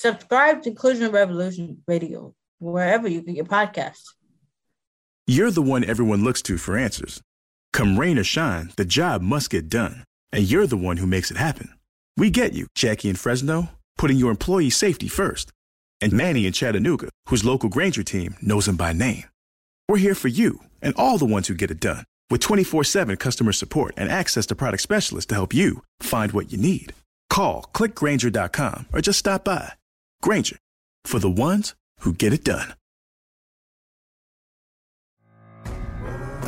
Subscribe to Inclusion Revolution Radio wherever you get your podcasts. You're the one everyone looks to for answers. Come rain or shine, the job must get done. And you're the one who makes it happen. We get you, Jackie in Fresno, putting your employee safety first. And Manny in Chattanooga, whose local Grainger team knows him by name. We're here for you and all the ones who get it done with 24 7 customer support and access to product specialists to help you find what you need. Call clickgrainger.com or just stop by. Grainger for the ones who get it done.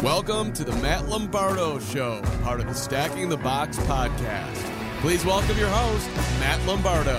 Welcome to the Matt Lombardo Show, part of the Stacking the Box podcast. Please welcome your host, Matt Lombardo.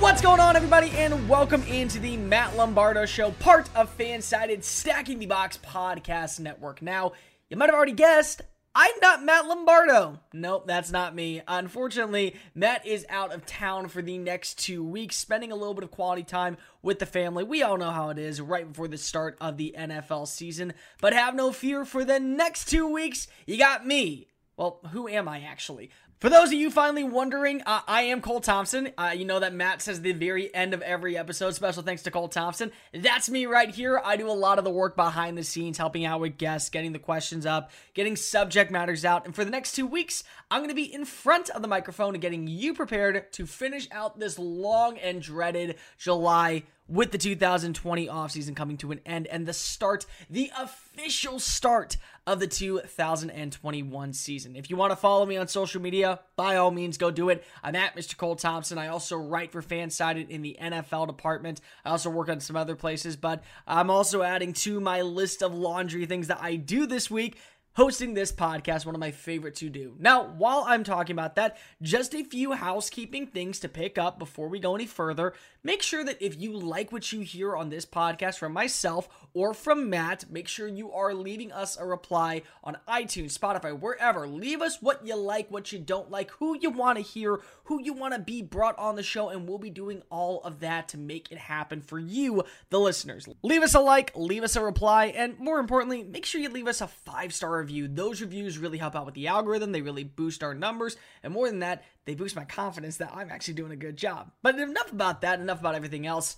What's going on, everybody, and welcome into the Matt Lombardo Show, part of Fansided Stacking the Box podcast network. Now, you might have already guessed, I'm not Matt Lombardo. Nope, that's not me. Unfortunately, Matt is out of town for the next two weeks, spending a little bit of quality time with the family. We all know how it is right before the start of the NFL season. But have no fear for the next two weeks, you got me. Well, who am I actually? For those of you finally wondering, uh, I am Cole Thompson. Uh, you know that Matt says the very end of every episode, special thanks to Cole Thompson. That's me right here. I do a lot of the work behind the scenes, helping out with guests, getting the questions up, getting subject matters out. And for the next two weeks, I'm going to be in front of the microphone and getting you prepared to finish out this long and dreaded July with the 2020 offseason coming to an end and the start, the official start of the 2021 season. If you want to follow me on social media, by all means, go do it. I'm at Mr. Cole Thompson. I also write for Fansided in the NFL department. I also work on some other places, but I'm also adding to my list of laundry things that I do this week hosting this podcast, one of my favorite to do. Now, while I'm talking about that, just a few housekeeping things to pick up before we go any further. Make sure that if you like what you hear on this podcast from myself or from Matt, make sure you are leaving us a reply on iTunes, Spotify, wherever. Leave us what you like, what you don't like, who you want to hear, who you want to be brought on the show, and we'll be doing all of that to make it happen for you, the listeners. Leave us a like, leave us a reply, and more importantly, make sure you leave us a five star review. Those reviews really help out with the algorithm, they really boost our numbers, and more than that, they boost my confidence that I'm actually doing a good job. But enough about that, enough about everything else.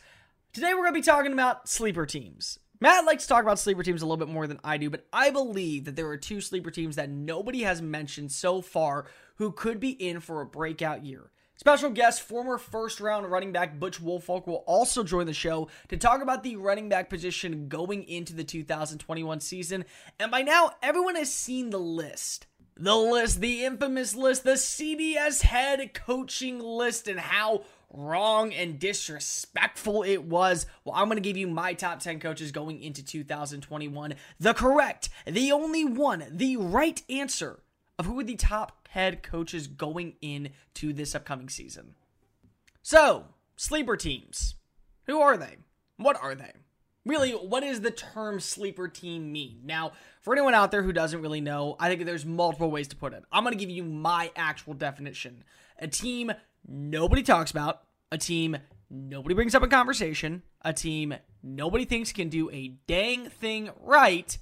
Today we're going to be talking about sleeper teams. Matt likes to talk about sleeper teams a little bit more than I do, but I believe that there are two sleeper teams that nobody has mentioned so far who could be in for a breakout year. Special guest, former first round running back Butch Woolfolk will also join the show to talk about the running back position going into the 2021 season. And by now, everyone has seen the list. The list, the infamous list, the CBS head coaching list, and how wrong and disrespectful it was. Well, I'm going to give you my top 10 coaches going into 2021. The correct, the only one, the right answer of who are the top head coaches going into this upcoming season. So, sleeper teams. Who are they? What are they? Really, what does the term sleeper team mean? Now, for anyone out there who doesn't really know, I think there's multiple ways to put it. I'm going to give you my actual definition. A team nobody talks about, a team nobody brings up in conversation, a team nobody thinks can do a dang thing right,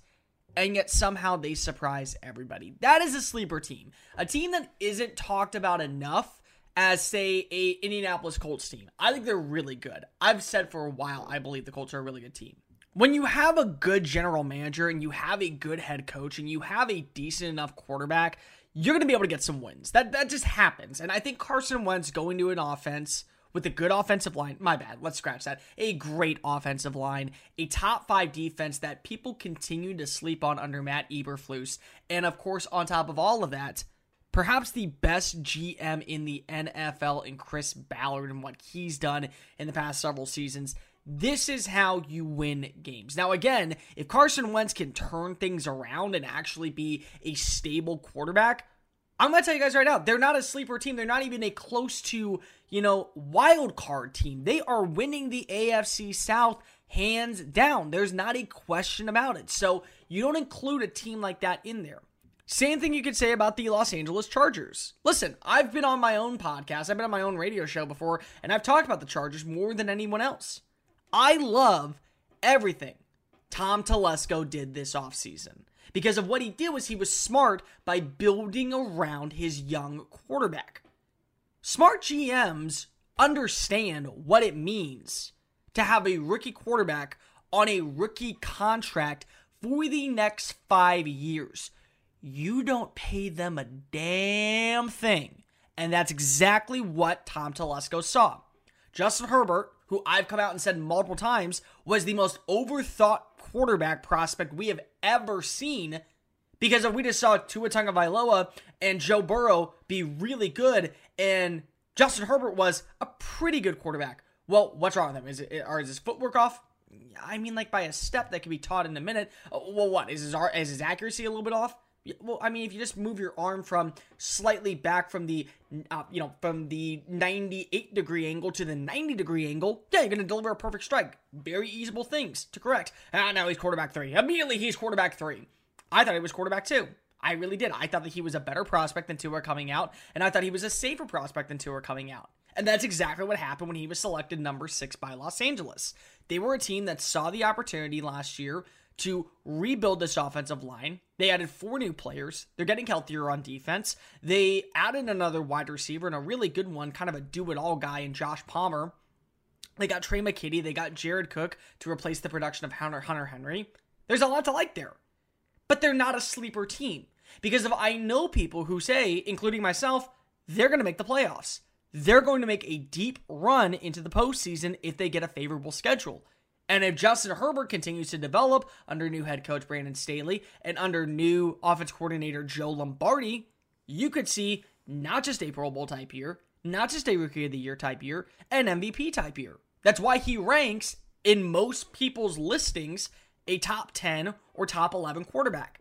and yet somehow they surprise everybody. That is a sleeper team. A team that isn't talked about enough as say a Indianapolis Colts team. I think they're really good. I've said for a while I believe the Colts are a really good team. When you have a good general manager and you have a good head coach and you have a decent enough quarterback, you're going to be able to get some wins. That that just happens. And I think Carson Wentz going to an offense with a good offensive line, my bad, let's scratch that. A great offensive line, a top 5 defense that people continue to sleep on under Matt Eberflus, and of course on top of all of that, perhaps the best GM in the NFL in Chris Ballard and what he's done in the past several seasons. This is how you win games. Now, again, if Carson Wentz can turn things around and actually be a stable quarterback, I'm going to tell you guys right now, they're not a sleeper team. They're not even a close to, you know, wild card team. They are winning the AFC South hands down. There's not a question about it. So you don't include a team like that in there. Same thing you could say about the Los Angeles Chargers. Listen, I've been on my own podcast, I've been on my own radio show before, and I've talked about the Chargers more than anyone else. I love everything Tom Telesco did this offseason. Because of what he did was he was smart by building around his young quarterback. Smart GMs understand what it means to have a rookie quarterback on a rookie contract for the next five years. You don't pay them a damn thing. And that's exactly what Tom Telesco saw. Justin Herbert, who I've come out and said multiple times, was the most overthought quarterback prospect we have ever seen. Because if we just saw Tua Tagovailoa and Joe Burrow be really good, and Justin Herbert was a pretty good quarterback, well, what's wrong with him? Is it or is his footwork off? I mean, like by a step that can be taught in a minute. Uh, well, what is his is his accuracy a little bit off? Well, I mean, if you just move your arm from slightly back from the, uh, you know, from the 98 degree angle to the 90 degree angle, yeah, you're going to deliver a perfect strike. Very easable things to correct. Ah, now he's quarterback three. Immediately, he's quarterback three. I thought he was quarterback two. I really did. I thought that he was a better prospect than two Tua coming out, and I thought he was a safer prospect than two Tua coming out. And that's exactly what happened when he was selected number six by Los Angeles. They were a team that saw the opportunity last year to rebuild this offensive line. They added four new players. They're getting healthier on defense. They added another wide receiver and a really good one, kind of a do it all guy in Josh Palmer. They got Tre' McKitty. They got Jared Cook to replace the production of Hunter, Hunter Henry. There's a lot to like there. But they're not a sleeper team. Because if I know people who say, including myself, they're going to make the playoffs. They're going to make a deep run into the postseason if they get a favorable schedule. And if Justin Herbert continues to develop under new head coach Brandon Staley and under new offense coordinator Joe Lombardi, you could see not just a Pro Bowl type year, not just a Rookie of the Year type year, an MVP type year. That's why he ranks in most people's listings a top 10 or top 11 quarterback.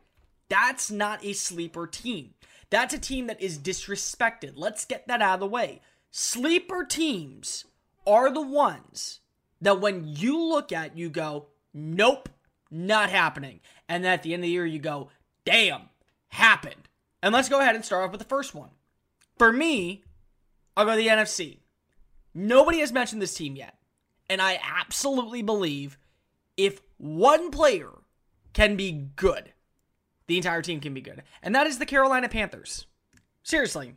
That's not a sleeper team. That's a team that is disrespected. Let's get that out of the way. Sleeper teams are the ones that when you look at, you go, nope, not happening. And then at the end of the year, you go, damn, happened. And let's go ahead and start off with the first one. For me, I'll go to the NFC. Nobody has mentioned this team yet. And I absolutely believe if one player can be good, the entire team can be good. And that is the Carolina Panthers. Seriously,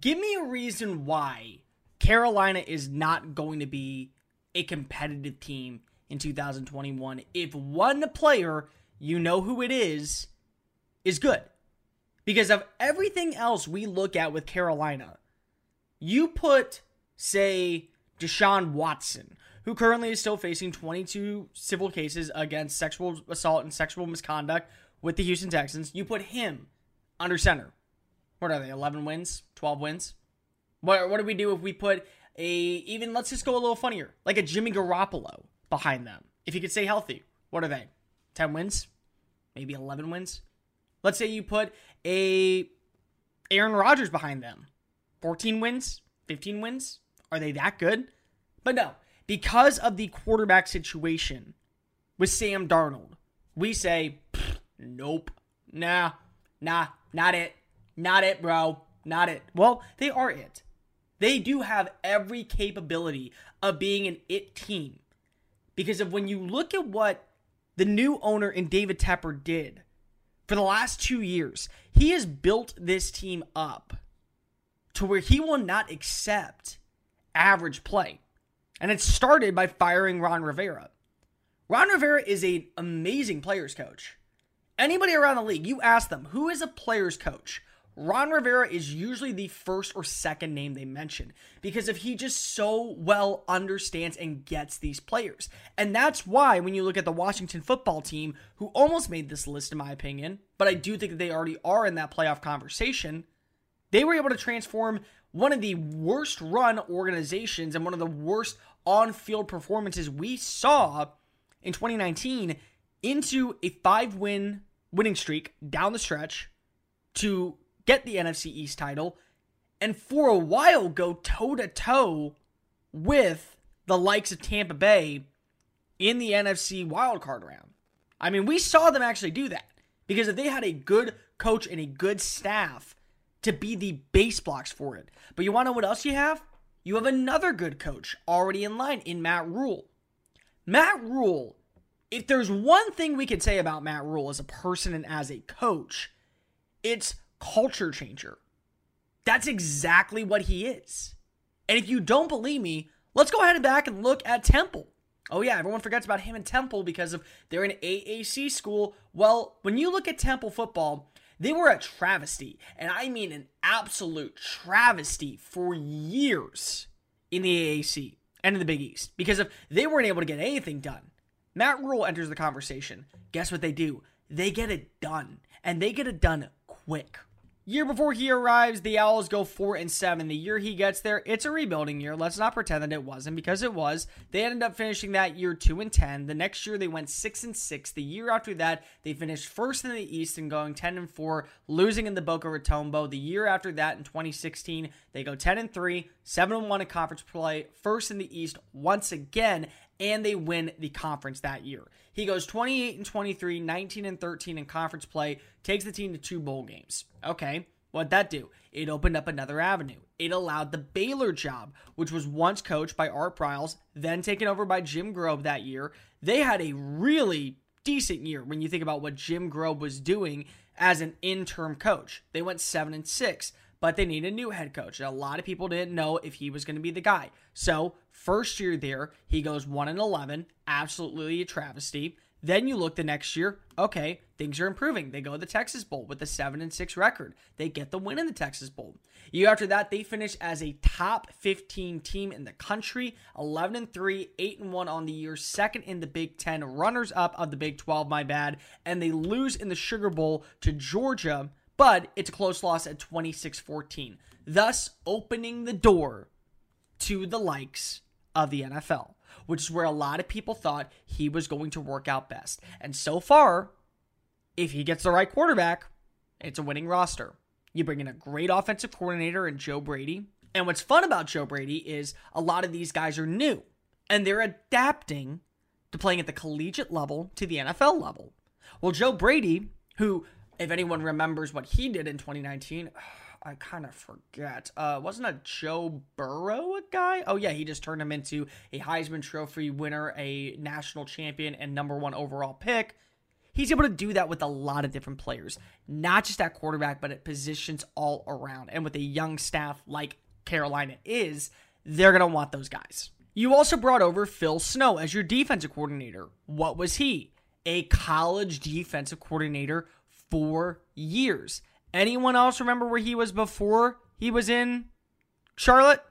give me a reason why Carolina is not going to be a competitive team in 2021 if one player, you know who it is, is good. Because of everything else we look at with Carolina, you put, say, Deshaun Watson, who currently is still facing 22 civil cases against sexual assault and sexual misconduct with the Houston Texans, you put him under center. What are they, 11 wins? 12 wins? What, what do we do if we put a even let's just go a little funnier, like a Jimmy Garoppolo behind them. If he could stay healthy, what are they? 10 wins? Maybe 11 wins? Let's say you put a Aaron Rodgers behind them. 14 wins? 15 wins? Are they that good? But no, because of the quarterback situation with Sam Darnold, we say, nope, nah, nah, not it, not it, bro, not it. Well, they are it. They do have every capability of being an it team. Because of when you look at what the new owner in David Tepper did for the last two years, he has built this team up to where he will not accept average play. And it started by firing Ron Rivera. Ron Rivera is an amazing players coach. Anybody around the league, you ask them, who is a players coach? Ron Rivera is usually the first or second name they mention because if he just so well understands and gets these players. And that's why when you look at the Washington football team, who almost made this list in my opinion, but I do think that they already are in that playoff conversation, they were able to transform one of the worst run organizations and one of the worst on-field performances we saw in 2019 into a 5-win winning streak down the stretch to get the NFC East title, and for a while go toe to toe with the likes of Tampa Bay in the NFC wildcard round. I mean, we saw them actually do that because if they had a good coach and a good staff to be the base blocks for it. But you want to know what else you have? You have another good coach already in line in Matt Rhule. Matt Rhule, if there's one thing we could say about Matt Rhule as a person and as a coach, it's culture changer. That's exactly what he is. And if you don't believe me, let's go ahead and back and look at Temple. Oh, yeah, everyone forgets about him and Temple because of they're an AAC school. Well, when you look at Temple football, they were a travesty, and I mean an absolute travesty for years in the AAC and in the Big East because if they weren't able to get anything done. Matt Rhule enters the conversation. Guess what they do? They get it done, and they get it done quick. Year before he arrives, the Owls go 4 and 7. The year he gets there, it's a rebuilding year. Let's not pretend that it wasn't because it was. They ended up finishing that year 2 and 10. The next year they went 6 and 6. The year after that, they finished first in the East and going 10 and 4, losing in the Boca Raton Bowl. The year after that in 2016, they go 10 and 3, 7 and 1 in conference play, first in the East once again, and they win the conference that year. He goes 28 and 23, 19 and 13 in conference play, takes the team to two bowl games. Okay, what'd that do? It opened up another avenue. It allowed the Baylor job, which was once coached by Art Briles, then taken over by Jim Grobe that year. They had a really decent year when you think about what Jim Grobe was doing as an interim coach. They went 7 and 6 but they need a new head coach. And a lot of people didn't know if he was going to be the guy. So, first year there, he goes 1 and 11, absolutely a travesty. Then you look the next year, okay, things are improving. They go to the Texas Bowl with a 7 and 6 record. They get the win in the Texas Bowl. Year after that, they finish as a top 15 team in the country, 11 and 3, 8 and 1 on the year, second in the Big 10, runners up of the Big 12, my bad, and they lose in the Sugar Bowl to Georgia but it's a close loss at 26 14, thus opening the door to the likes of the NFL, which is where a lot of people thought he was going to work out best. And so far, if he gets the right quarterback, it's a winning roster. You bring in a great offensive coordinator in Joe Brady. And what's fun about Joe Brady is a lot of these guys are new and they're adapting to playing at the collegiate level to the NFL level. Well, Joe Brady, who if anyone remembers what he did in 2019, I kind of forget. Uh, wasn't a Joe Burrow a guy? Oh yeah, he just turned him into a Heisman Trophy winner, a national champion, and number one overall pick. He's able to do that with a lot of different players, not just at quarterback, but at positions all around. And with a young staff like Carolina is, they're gonna want those guys. You also brought over Phil Snow as your defensive coordinator. What was he? A college defensive coordinator four years. Anyone else remember where he was before he was in Charlotte?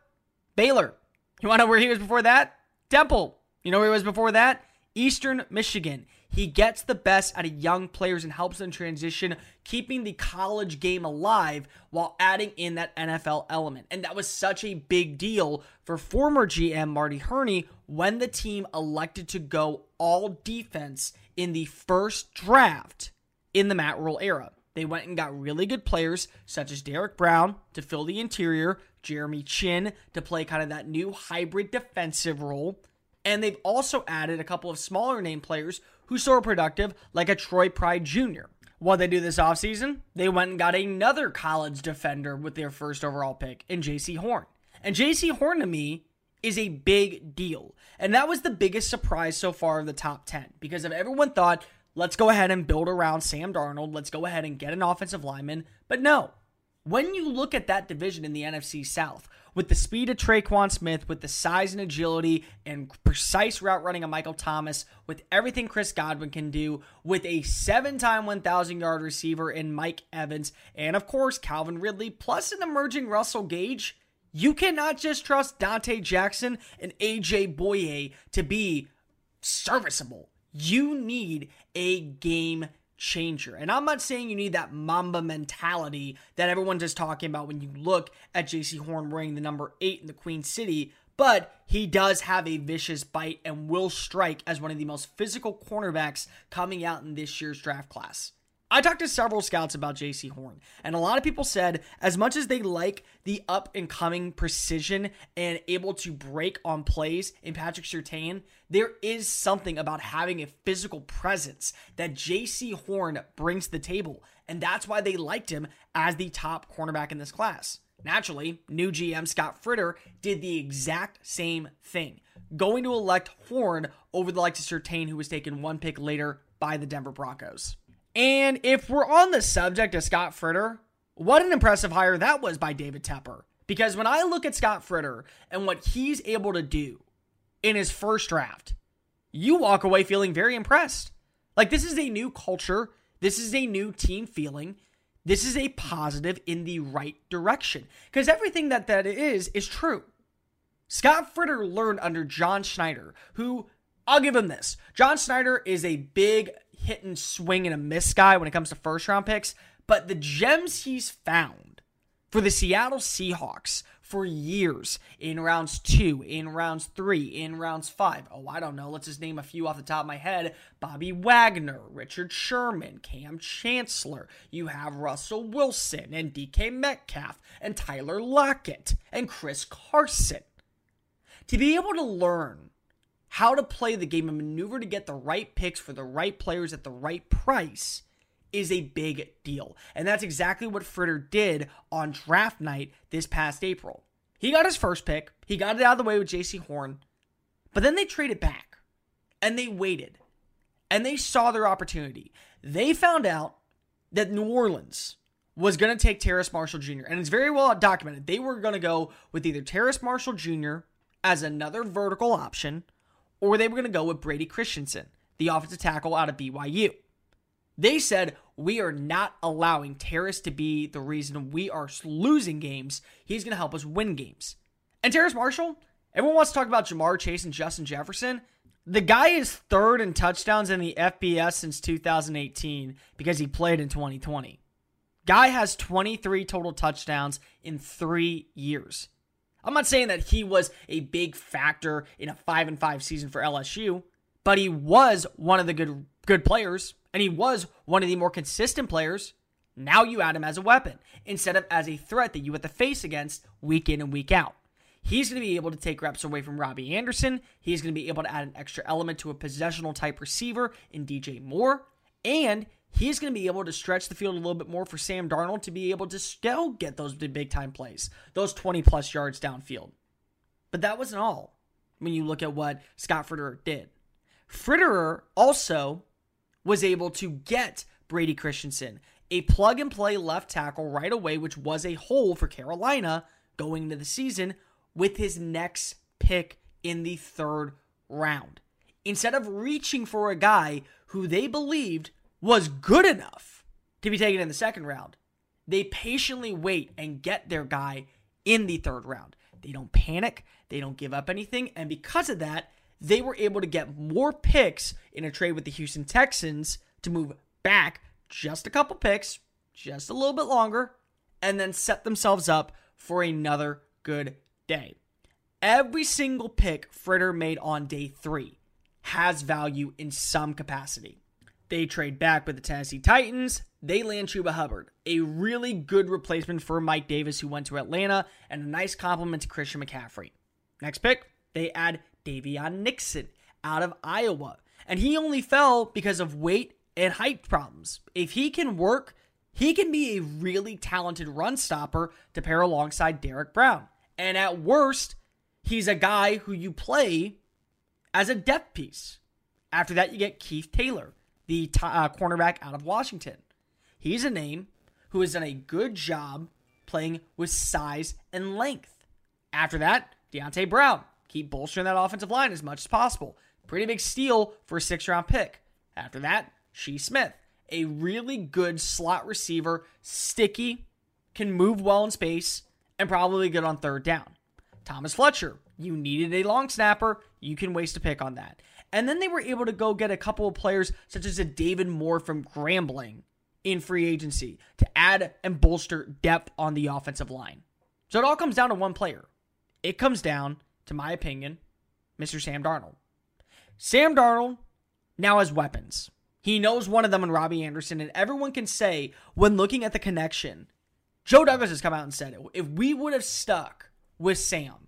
Baylor. You want to know where he was before that? Temple. You know where he was before that? Eastern Michigan. He gets the best out of young players and helps them transition, keeping the college game alive while adding in that NFL element. And that was such a big deal for former GM Marty Hurney when the team elected to go all defense in the first draft in the Matt Rhule era. They went and got really good players such as Derrick Brown to fill the interior, Jeremy Chinn to play kind of that new hybrid defensive role, and they've also added a couple of smaller name players who saw productive, like a Troy Pride Jr. What they do this offseason? They went and got another college defender with their first overall pick in Jaycee Horn. And Jaycee Horn to me is a big deal. And that was the biggest surprise so far of the top 10 because if everyone thought let's go ahead and build around Sam Darnold. Let's go ahead and get an offensive lineman. But no, when you look at that division in the NFC South, with the speed of Tre'Quan Smith, with the size and agility and precise route running of Michael Thomas, with everything Chris Godwin can do, with a seven time 1,000 yard receiver in Mike Evans, and of course Calvin Ridley, plus an emerging Russell Gage, you cannot just trust Donte Jackson and AJ Bouye to be serviceable. You need a game changer. And I'm not saying you need that Mamba mentality that everyone's just talking about when you look at Jaycee Horn wearing the number eight in the Queen City, but he does have a vicious bite and will strike as one of the most physical cornerbacks coming out in this year's draft class. I talked to several scouts about Jaycee Horn, and a lot of people said as much as they like the up and coming precision and able to break on plays in Patrick Surtain, there is something about having a physical presence that Jaycee Horn brings to the table, and that's why they liked him as the top cornerback in this class. Naturally, new GM Scott Fitterer did the exact same thing, going to elect Horn over the likes of Surtain, who was taken one pick later by the Denver Broncos. And if we're on the subject of Scott Fitterer, what an impressive hire that was by David Tepper. Because when I look at Scott Fitterer and what he's able to do in his first draft, you walk away feeling very impressed. Like, this is a new culture. This is a new team feeling. This is a positive in the right direction. Because everything that that is, is true. Scott Fitterer learned under John Schneider, who I'll give him this. John Schneider is a big hit and swing and a miss guy when it comes to first round picks, but the gems he's found for the Seattle Seahawks for years in rounds two, in rounds three, in rounds five. Oh, I don't know. Let's just name a few off the top of my head Bobby Wagner, Richard Sherman, Kam Chancellor. You have Russell Wilson and DK Metcalf and Tyler Lockett and Chris Carson. To be able to learn how to play the game and maneuver to get the right picks for the right players at the right price is a big deal. And that's exactly what Fitterer did on draft night this past April. He got his first pick, he got it out of the way with Jaycee Horn, but then they traded back and they waited and they saw their opportunity. They found out that New Orleans was going to take Terrace Marshall Jr., and it's very well documented. They were going to go with either Terrace Marshall Jr. as another vertical option, or they were going to go with Brady Christensen, the offensive tackle out of BYU. They said, we are not allowing Terrace to be the reason we are losing games. He's going to help us win games. And Terrace Marshall, everyone wants to talk about Ja'Marr Chase and Justin Jefferson. The guy is third in touchdowns in the FBS since 2018 because he played in 2020. Guy has 23 total touchdowns in three years. I'm not saying that he was a big factor in a 5 and 5 season for LSU, but he was one of the good good players and he was one of the more consistent players. Now you add him as a weapon instead of as a threat that you have to face against week in and week out. He's going to be able to take reps away from Robby Anderson. He's going to be able to add an extra element to a possessional type receiver in DJ Moore. And he's going to be able to stretch the field a little bit more for Sam Darnold to be able to still get those big time plays, those 20 plus yards downfield. But that wasn't all when you look at what Scott Fitterer did. Fitterer also was able to get Brady Christensen, a plug and play left tackle right away, which was a hole for Carolina going into the season with his next pick in the third round. Instead of reaching for a guy who they believed was good enough to be taken in the second round, they patiently wait and get their guy in the third round. They don't panic, they don't give up anything, and because of that, they were able to get more picks in a trade with the Houston Texans to move back just a couple picks, just a little bit longer, and then set themselves up for another good day. Every single pick Fitterer made on day three has value in some capacity. They trade back with the Tennessee Titans. They land Chuba Hubbard, a really good replacement for Mike Davis, who went to Atlanta, and a nice compliment to Christian McCaffrey. Next pick, they add Daviyon Nixon out of Iowa. And he only fell because of weight and height problems. If he can work, he can be a really talented run stopper to pair alongside Derrick Brown. And at worst, he's a guy who you play as a depth piece. After that, you get Keith Taylor, the t- uh, cornerback out of Washington. He's a name who has done a good job playing with size and length. After that, Deonte Brown, keep bolstering that offensive line as much as possible. Pretty big steal for a six round pick. After that, Shi Smith, a really good slot receiver, sticky, can move well in space, and probably good on third down. Thomas Fletcher, you needed a long snapper, you can waste a pick on that. And then they were able to go get a couple of players, such as a David Moore from Grambling in free agency, to add and bolster depth on the offensive line. So it all comes down to one player. It comes down to my opinion, Mr. Sam Darnold. Sam Darnold now has weapons. He knows one of them in Robby Anderson, and everyone can say when looking at the connection, Joe Douglas has come out and said. If we would have stuck with Sam,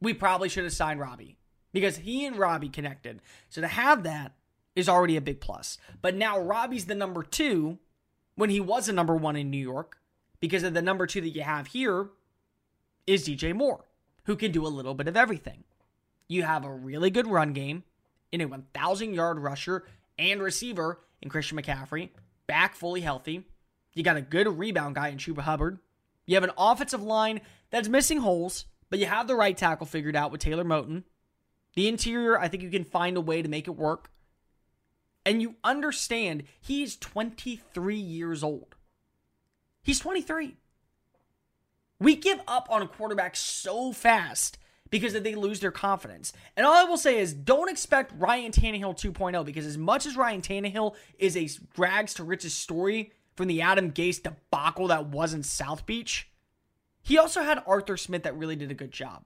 we probably should have signed Robby because he and Robby connected. So to have that is already a big plus. But now Robby's the number two when he was a number one in New York because of the number two that you have here is DJ Moore who can do a little bit of everything. You have a really good run game in a 1,000 yard rusher and receiver in Christian McCaffrey, back fully healthy. You got a good rebound guy in Chuba Hubbard. You have an offensive line that's missing holes, but you have the right tackle figured out with Taylor Moton. The interior, I think you can find a way to make it work. And you understand he's 23 years old. He's 23. We give up on a quarterback so fast because they lose their confidence. And all I will say is don't expect Ryan Tannehill 2.0 because as much as Ryan Tannehill is a rags to riches story from the Adam Gase debacle that was in South Beach, he also had Arthur Smith that really did a good job.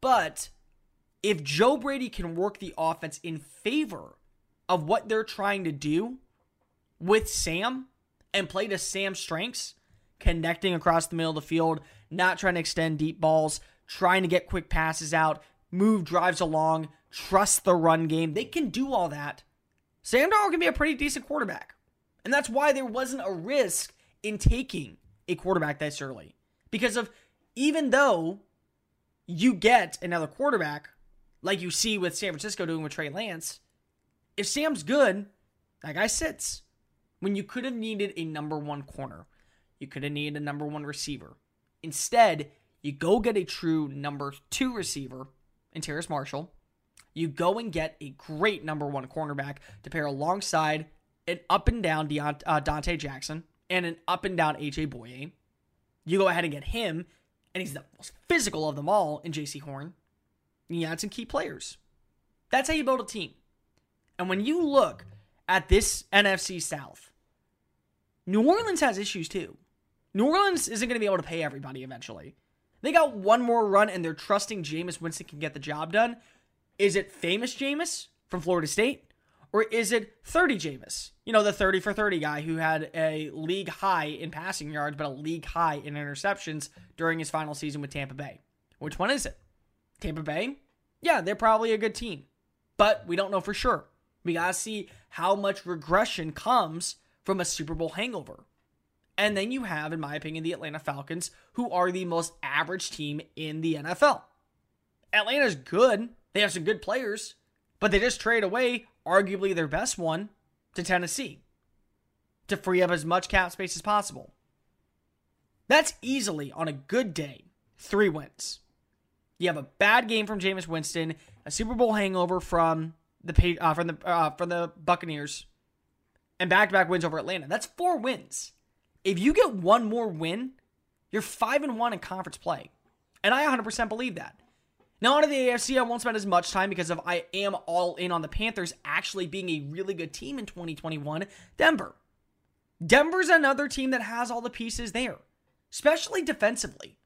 But if Joe Brady can work the offense in favor of what they're trying to do with Sam and play to Sam's strengths, connecting across the middle of the field, not trying to extend deep balls, trying to get quick passes out, move drives along, trust the run game. They can do all that. Sam Darnold can be a pretty decent quarterback. And that's why there wasn't a risk in taking a quarterback this early. Because of even though you get another quarterback, like you see with San Francisco doing with Trey Lance, if Sam's good, that guy sits. When you could have needed a number one corner, you could have needed a number one receiver. Instead, you go get a true number two receiver in Terrace Marshall. You go and get a great number one cornerback to pair alongside an up and down Deont- uh, Donte Jackson and an up and down AJ Bouye. You go ahead and get him, and he's the most physical of them all in Jaycee Horn. You add some key players. That's how you build a team. And when you look at this NFC South, New Orleans has issues too. New Orleans isn't going to be able to pay everybody eventually. They got one more run and they're trusting Jameis Winston can get the job done. Is it famous Jameis from Florida State? Or is it 30 Jameis? You know, the 30 for 30 guy who had a league high in passing yards, but a league high in interceptions during his final season with Tampa Bay. Which one is it? Tampa Bay? Yeah, they're probably a good team. But we don't know for sure. We got to see how much regression comes from a Super Bowl hangover. And then you have, in my opinion, the Atlanta Falcons, who are the most average team in the NFL. Atlanta's good. They have some good players, but they just trade away arguably their best one to Tennessee to free up as much cap space as possible. That's easily, on a good day, three wins. You have a bad game from Jameis Winston, a Super Bowl hangover from the uh, from the uh, from the Buccaneers, and back-to-back wins over Atlanta. That's four wins. If you get one more win, you're five and one in conference play, and I 100% believe that. Now, onto the AFC, I won't spend as much time because of I am all in on the Panthers actually being a really good team in 2021. Denver. Denver's another team that has all the pieces there, especially defensively.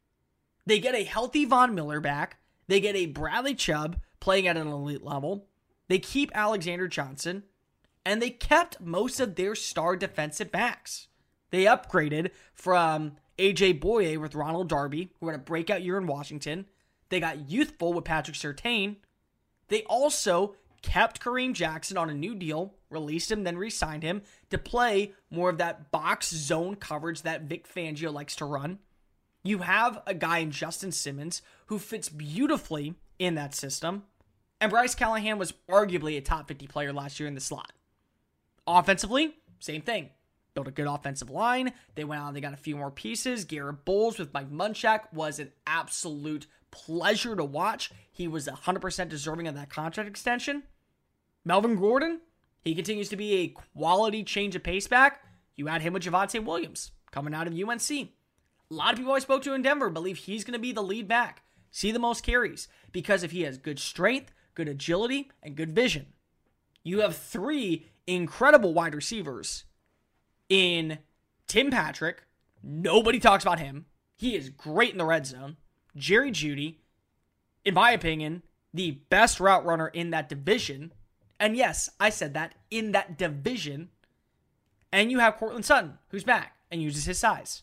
They get a healthy Von Miller back. They get a Bradley Chubb playing at an elite level. They keep Alexander Johnson. And they kept most of their star defensive backs. They upgraded from AJ Bouye with Ronald Darby, who had a breakout year in Washington. They got youthful with Patrick Surtain. They also kept Kareem Jackson on a new deal, released him, then re signed him to play more of that box zone coverage that Vic Fangio likes to run. You have a guy in Justin Simmons who fits beautifully in that system. And Bryce Callahan was arguably a top 50 player last year in the slot. Offensively, same thing built a good offensive line. They went out and they got a few more pieces. Garett Bolles with Mike Munchak was an absolute pleasure to watch. He was 100% deserving of that contract extension. Melvin Gordon, he continues to be a quality change of pace back. You add him with Javonte Williams coming out of UNC. A lot of people I spoke to in Denver believe he's going to be the lead back, see the most carries, because if he has good strength, good agility, and good vision, you have three incredible wide receivers in Tim Patrick. Nobody talks about him. He is great in the red zone. Jerry Jeudy, in my opinion, the best route runner in that division. And yes, I said that in that division. And you have Courtland Sutton, who's back and uses his size.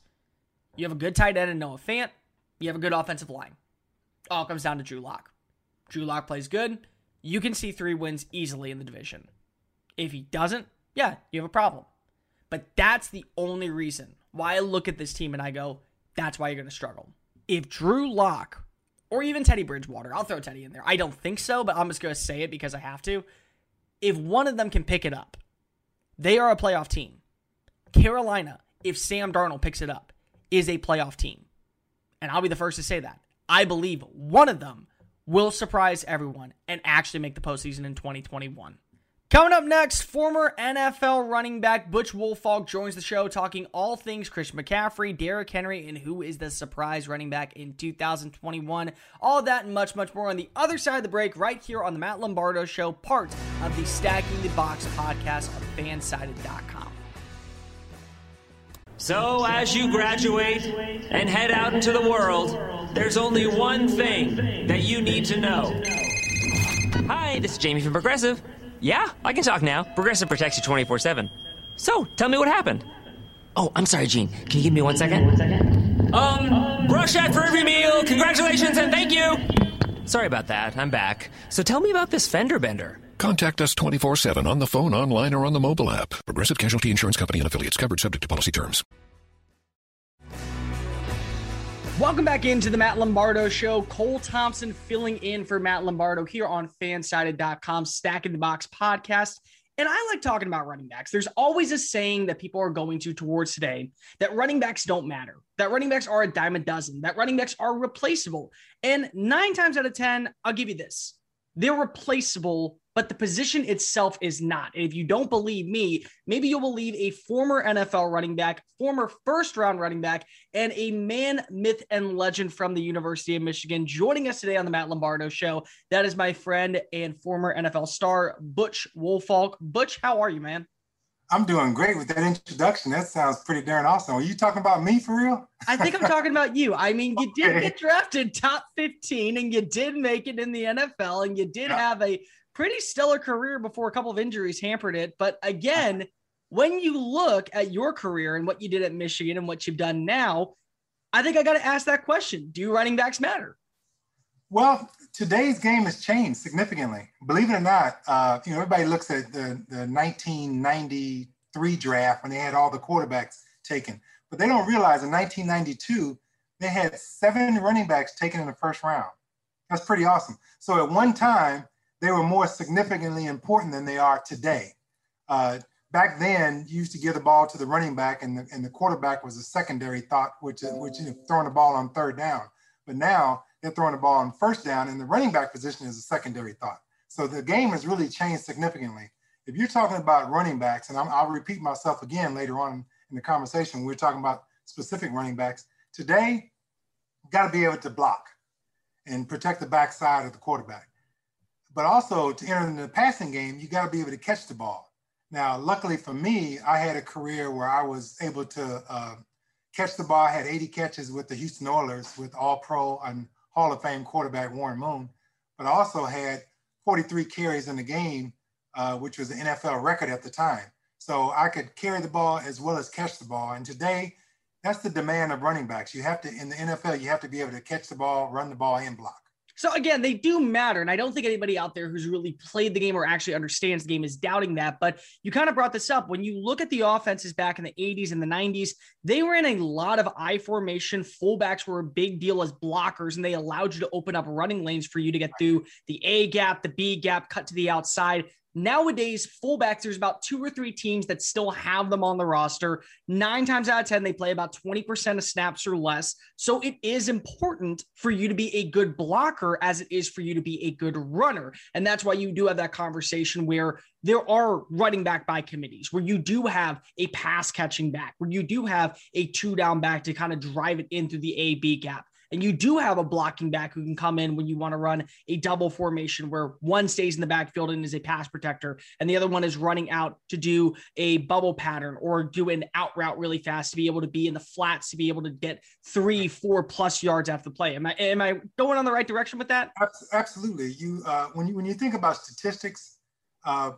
You have a good tight end in Noah Fant. You have a good offensive line. All comes down to Drew Lock. Drew Lock plays good. You can see three wins easily in the division. If he doesn't, yeah, you have a problem. But that's the only reason why I look at this team and I go, that's why you're going to struggle. If Drew Lock or even Teddy Bridgewater, I'll throw Teddy in there. I don't think so, but I'm just going to say it because I have to. If one of them can pick it up, they are a playoff team. Carolina, if Sam Darnold picks it up, is a playoff team. and I'll be the first to say that. I believe one of them will surprise everyone and actually make the postseason in 2021. Coming up next, former NFL running back Butch Woolfolk joins the show talking all things Christian McCaffrey, Derrick Henry, and who is the surprise running back in 2021. All that and much, much more on the other side of the break, right here on the Matt Lombardo Show, part of the Stacking the Box podcast of fansided.com. So, as you graduate and head out into the world, there's only one thing that you need to know. Hi, this is Jamie from Progressive. Yeah, I can talk now. Progressive protects you 24 7. So, tell me what happened. Oh, I'm sorry, Gene. Can you give me one second? Um, brush at for every meal. Congratulations and thank you. Sorry about that. I'm back. So tell me about this fender bender. Contact us 24 7 on the phone, online, or on the mobile app. Progressive Casualty Insurance Company and affiliates covered subject to policy terms. Welcome back into the Matt Lombardo Show. Cole Thompson filling in for Matt Lombardo here on fansided.com, Stacking the Box podcast. And I like talking about running backs. There's always a saying that people are going to towards today that running backs don't matter, that running backs are a dime a dozen, that running backs are replaceable. And nine times out of 10, I'll give you this they're replaceable but the position itself is not. And if you don't believe me, maybe you'll believe a former NFL running back, former first round running back, and a man, myth, and legend from the University of Michigan joining us today on the Matt Lombardo Show. That is my friend and former NFL star, Butch Woolfolk. Butch, how are you, man? I'm doing great with that introduction. That sounds pretty darn awesome. Are you talking about me for real? I think I'm talking about you. I mean, you okay. did get drafted top 15 and you did make it in the NFL and you did yeah. have a pretty stellar career before a couple of injuries hampered it. But again, when you look at your career and what you did at Michigan and what you've done now, I think I got to ask that question Do running backs matter? Well, today's game has changed significantly. Believe it or not, uh, you know, everybody looks at the, the 1993 draft when they had all the quarterbacks taken, but they don't realize in 1992, they had seven running backs taken in the first round. That's pretty awesome. So at one time, they were more significantly important than they are today. Uh, back then, you used to give the ball to the running back, and the, and the quarterback was a secondary thought, which is which is throwing the ball on third down. But now they're throwing the ball on first down, and the running back position is a secondary thought. So the game has really changed significantly. If you're talking about running backs, and i will repeat myself again later on in the conversation, we're talking about specific running backs. Today, got to be able to block and protect the backside of the quarterback. But also to enter in the passing game, you got to be able to catch the ball. Now, luckily for me, I had a career where I was able to uh, catch the ball. I had 80 catches with the Houston Oilers with All Pro and Hall of Fame quarterback Warren Moon, but I also had 43 carries in the game, uh, which was an NFL record at the time. So I could carry the ball as well as catch the ball. And today, that's the demand of running backs. You have to, in the NFL, you have to be able to catch the ball, run the ball, and block. So again, they do matter. And I don't think anybody out there who's really played the game or actually understands the game is doubting that. But you kind of brought this up. When you look at the offenses back in the 80s and the 90s, they were in a lot of I formation. Fullbacks were a big deal as blockers, and they allowed you to open up running lanes for you to get through the A gap, the B gap, cut to the outside. Nowadays, fullbacks, there's about two or three teams that still have them on the roster. Nine times out of 10, they play about 20% of snaps or less. So it is important for you to be a good blocker as it is for you to be a good runner. And that's why you do have that conversation where there are running back by committees, where you do have a pass catching back, where you do have a two down back to kind of drive it in through the A B gap. And you do have a blocking back who can come in when you want to run a double formation where one stays in the backfield and is a pass protector, and the other one is running out to do a bubble pattern or do an out route really fast to be able to be in the flats to be able to get three, four plus yards after the play. Am I am I going on the right direction with that? Absolutely. You uh, when you when you think about statistics, uh,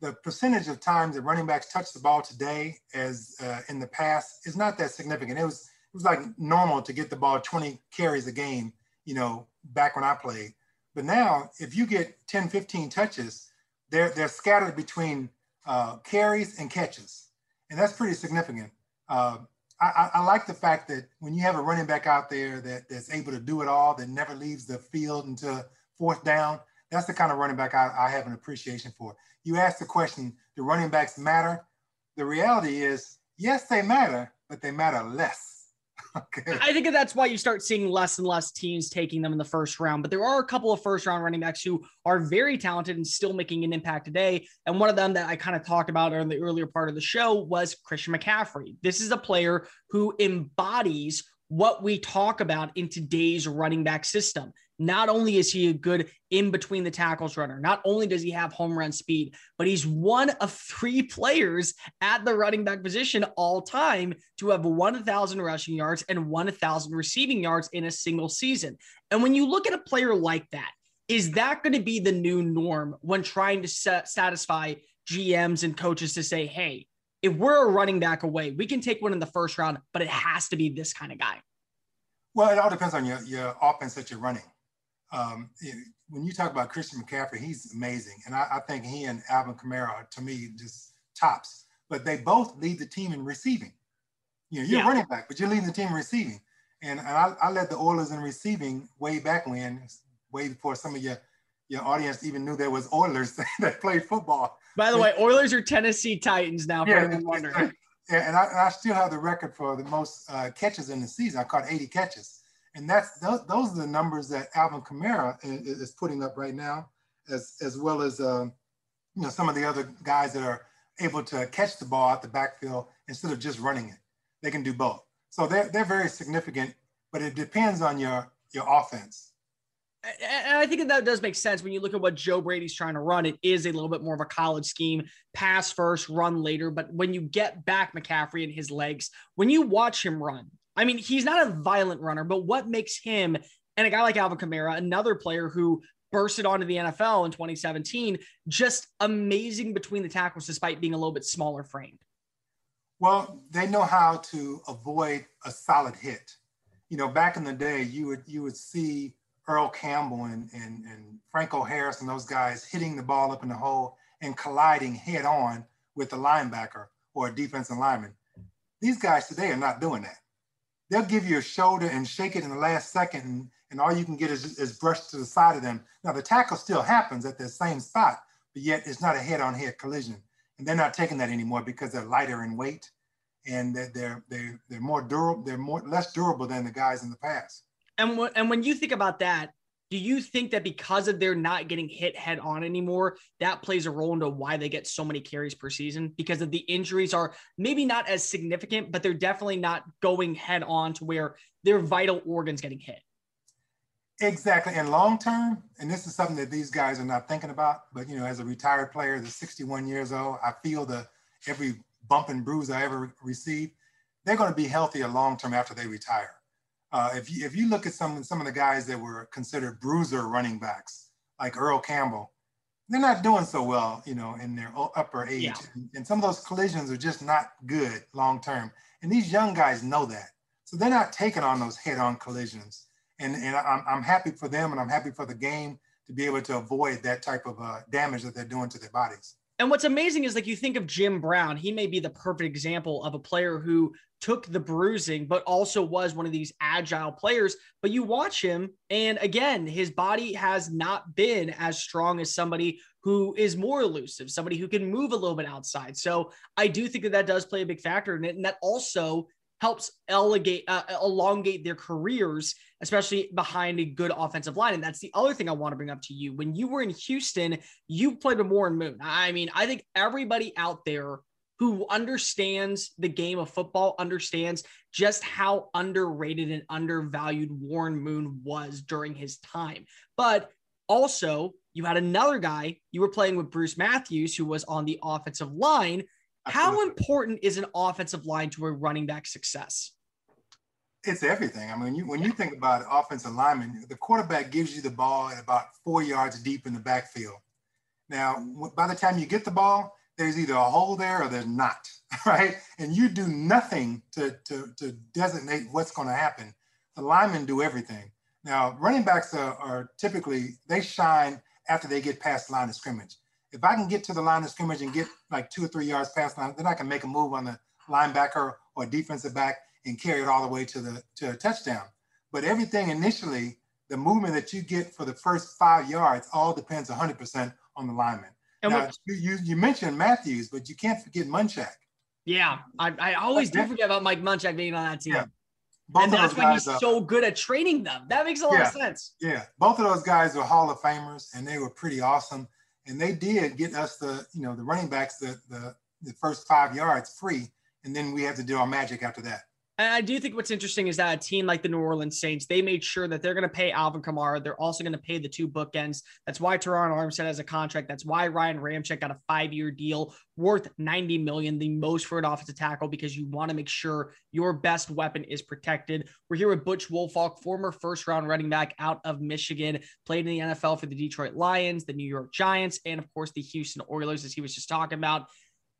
the percentage of times that running backs touch the ball today as uh, in the past is not that significant. It was was like normal to get the ball 20 carries a game, you know, back when I played. But now, if you get 10, 15 touches, they're, they're scattered between uh, carries and catches. And that's pretty significant. Uh, I, I, like the fact that when you have a running back out there that, that's able to do it all, that never leaves the field until fourth down, that's the kind of running back I, I have an appreciation for. You asked the question, do running backs matter? The reality is, yes, they matter, but they matter less okay. I think that's why you start seeing less and less teams taking them in the first round. But there are a couple of first round running backs who are very talented and still making an impact today. And one of them that I kind of talked about in the earlier part of the show was Christian McCaffrey. This is a player who embodies what we talk about in today's running back system. Not only is he a good in between the tackles runner, not only does he have home run speed, but he's one of three players at the running back position all time to have 1,000 rushing yards and 1,000 receiving yards in a single season. And when you look at a player like that, is that going to be the new norm when trying to satisfy GMs and coaches to say, hey, if we're a running back away, we can take one in the first round, but it has to be this kind of guy. Well, it all depends on your, your offense that you're running. Um, when you talk about Christian McCaffrey, he's amazing. And I, I, think he and Alvin Kamara are, to me, just tops. But they both lead the team in receiving. You know, you're yeah. running back, but you're leading the team in receiving. And, and I, I led the Oilers in receiving way back when, way before some of your your audience even knew there was Oilers that played football. By the way, Oilers are Tennessee Titans now. Yeah, and, and I, and I, still have the record for the most uh, catches in the season. I caught 80 catches, and that's those, those are the numbers that Alvin Kamara is, is putting up right now, as as well as uh, you know some of the other guys that are able to catch the ball out the backfield instead of just running it. They can do both, so they're they're very significant. But it depends on your your offense and I think that does make sense when you look at what Joe Brady's trying to run. It is a little bit more of a college scheme, pass first, run later. But when you get back McCaffrey and his legs, when you watch him run, I mean, he's not a violent runner, but what makes him and a guy like Alvin Kamara, another player who bursted onto the NFL in 2017, just amazing between the tackles despite being a little bit smaller framed? Well, they know how to avoid a solid hit. You know, back in the day, you would you would see Earl Campbell and, and, and Franco Harris and those guys hitting the ball up in the hole and colliding head on with the linebacker or a defensive lineman. These guys today are not doing that. They'll give you a shoulder and shake it in the last second, and, and all you can get is, is brushed to the side of them. Now, the tackle still happens at the same spot, but yet it's not a head on head collision. And they're not taking that anymore because they're lighter in weight and they're, they're, they're, more durable, they're more less durable than the guys in the past. And w- and when you think about that, do you think that because of they're not getting hit head on anymore, that plays a role into why they get so many carries per season? Because of the injuries are maybe not as significant, but they're definitely not going head on to where their vital organs getting hit. Exactly. And long term, and this is something that these guys are not thinking about, but you know, as a retired player that's 61 years old, I feel the every bump and bruise I ever received, they're going to be healthier long term after they retire. Uh, if you if you look at some some of the guys that were considered bruiser running backs, like Earl Campbell, they're not doing so well, you know, in their upper age, yeah. and, and some of those collisions are just not good long term. And these young guys know that, so they're not taking on those head-on collisions. And and I'm I'm happy for them, and I'm happy for the game to be able to avoid that type of uh, damage that they're doing to their bodies. And what's amazing is like you think of Jim Brown, he may be the perfect example of a player who took the bruising, but also was one of these agile players. But you watch him, and again, his body has not been as strong as somebody who is more elusive, somebody who can move a little bit outside. So I do think that that does play a big factor in it. And that also helps elongate, uh, elongate their careers, especially behind a good offensive line. And that's the other thing I want to bring up to you. When you were in Houston, you played with Warren Moon. I mean, I think everybody out there who understands the game of football understands just how underrated and undervalued Warren Moon was during his time. But also, you had another guy, you were playing with Bruce Matthews, who was on the offensive line Absolutely. How important is an offensive line to a running back success? It's everything. I mean, you, when you think about offensive lineman, the quarterback gives you the ball at about four yards deep in the backfield. Now, by the time you get the ball, there's either a hole there or there's not, right? And you do nothing to, to, to designate what's going to happen. The linemen do everything. Now, running backs are, are typically, they shine after they get past the line of scrimmage. If I can get to the line of scrimmage and get like two or three yards past line, then I can make a move on the linebacker or defensive back and carry it all the way to the to a touchdown. But everything initially, the movement that you get for the first five yards, all depends 100% on the lineman. And now, what, you, you mentioned Matthews, but you can't forget Munchak. Yeah, I, I always do forget about Mike Munchak being on that team. Yeah. both and that's why he's are- so good at training them. That makes a lot of sense. Yeah, both of those guys were Hall of Famers, and they were pretty awesome. And they did get us the, you know, the running backs the the, the first five yards free, and then we had to do our magic after that. And I do think what's interesting is that a team like the New Orleans Saints, they made sure that they're going to pay Alvin Kamara. They're also going to pay the two bookends. That's why Terron Armstead has a contract. That's why Ryan Ramczyk got a five-year deal worth 90 million, the most for an offensive tackle, because you want to make sure your best weapon is protected. We're here with Butch Woolfolk, former first-round running back out of Michigan, played in the NFL for the Detroit Lions, the New York Giants, and of course the Houston Oilers, as he was just talking about.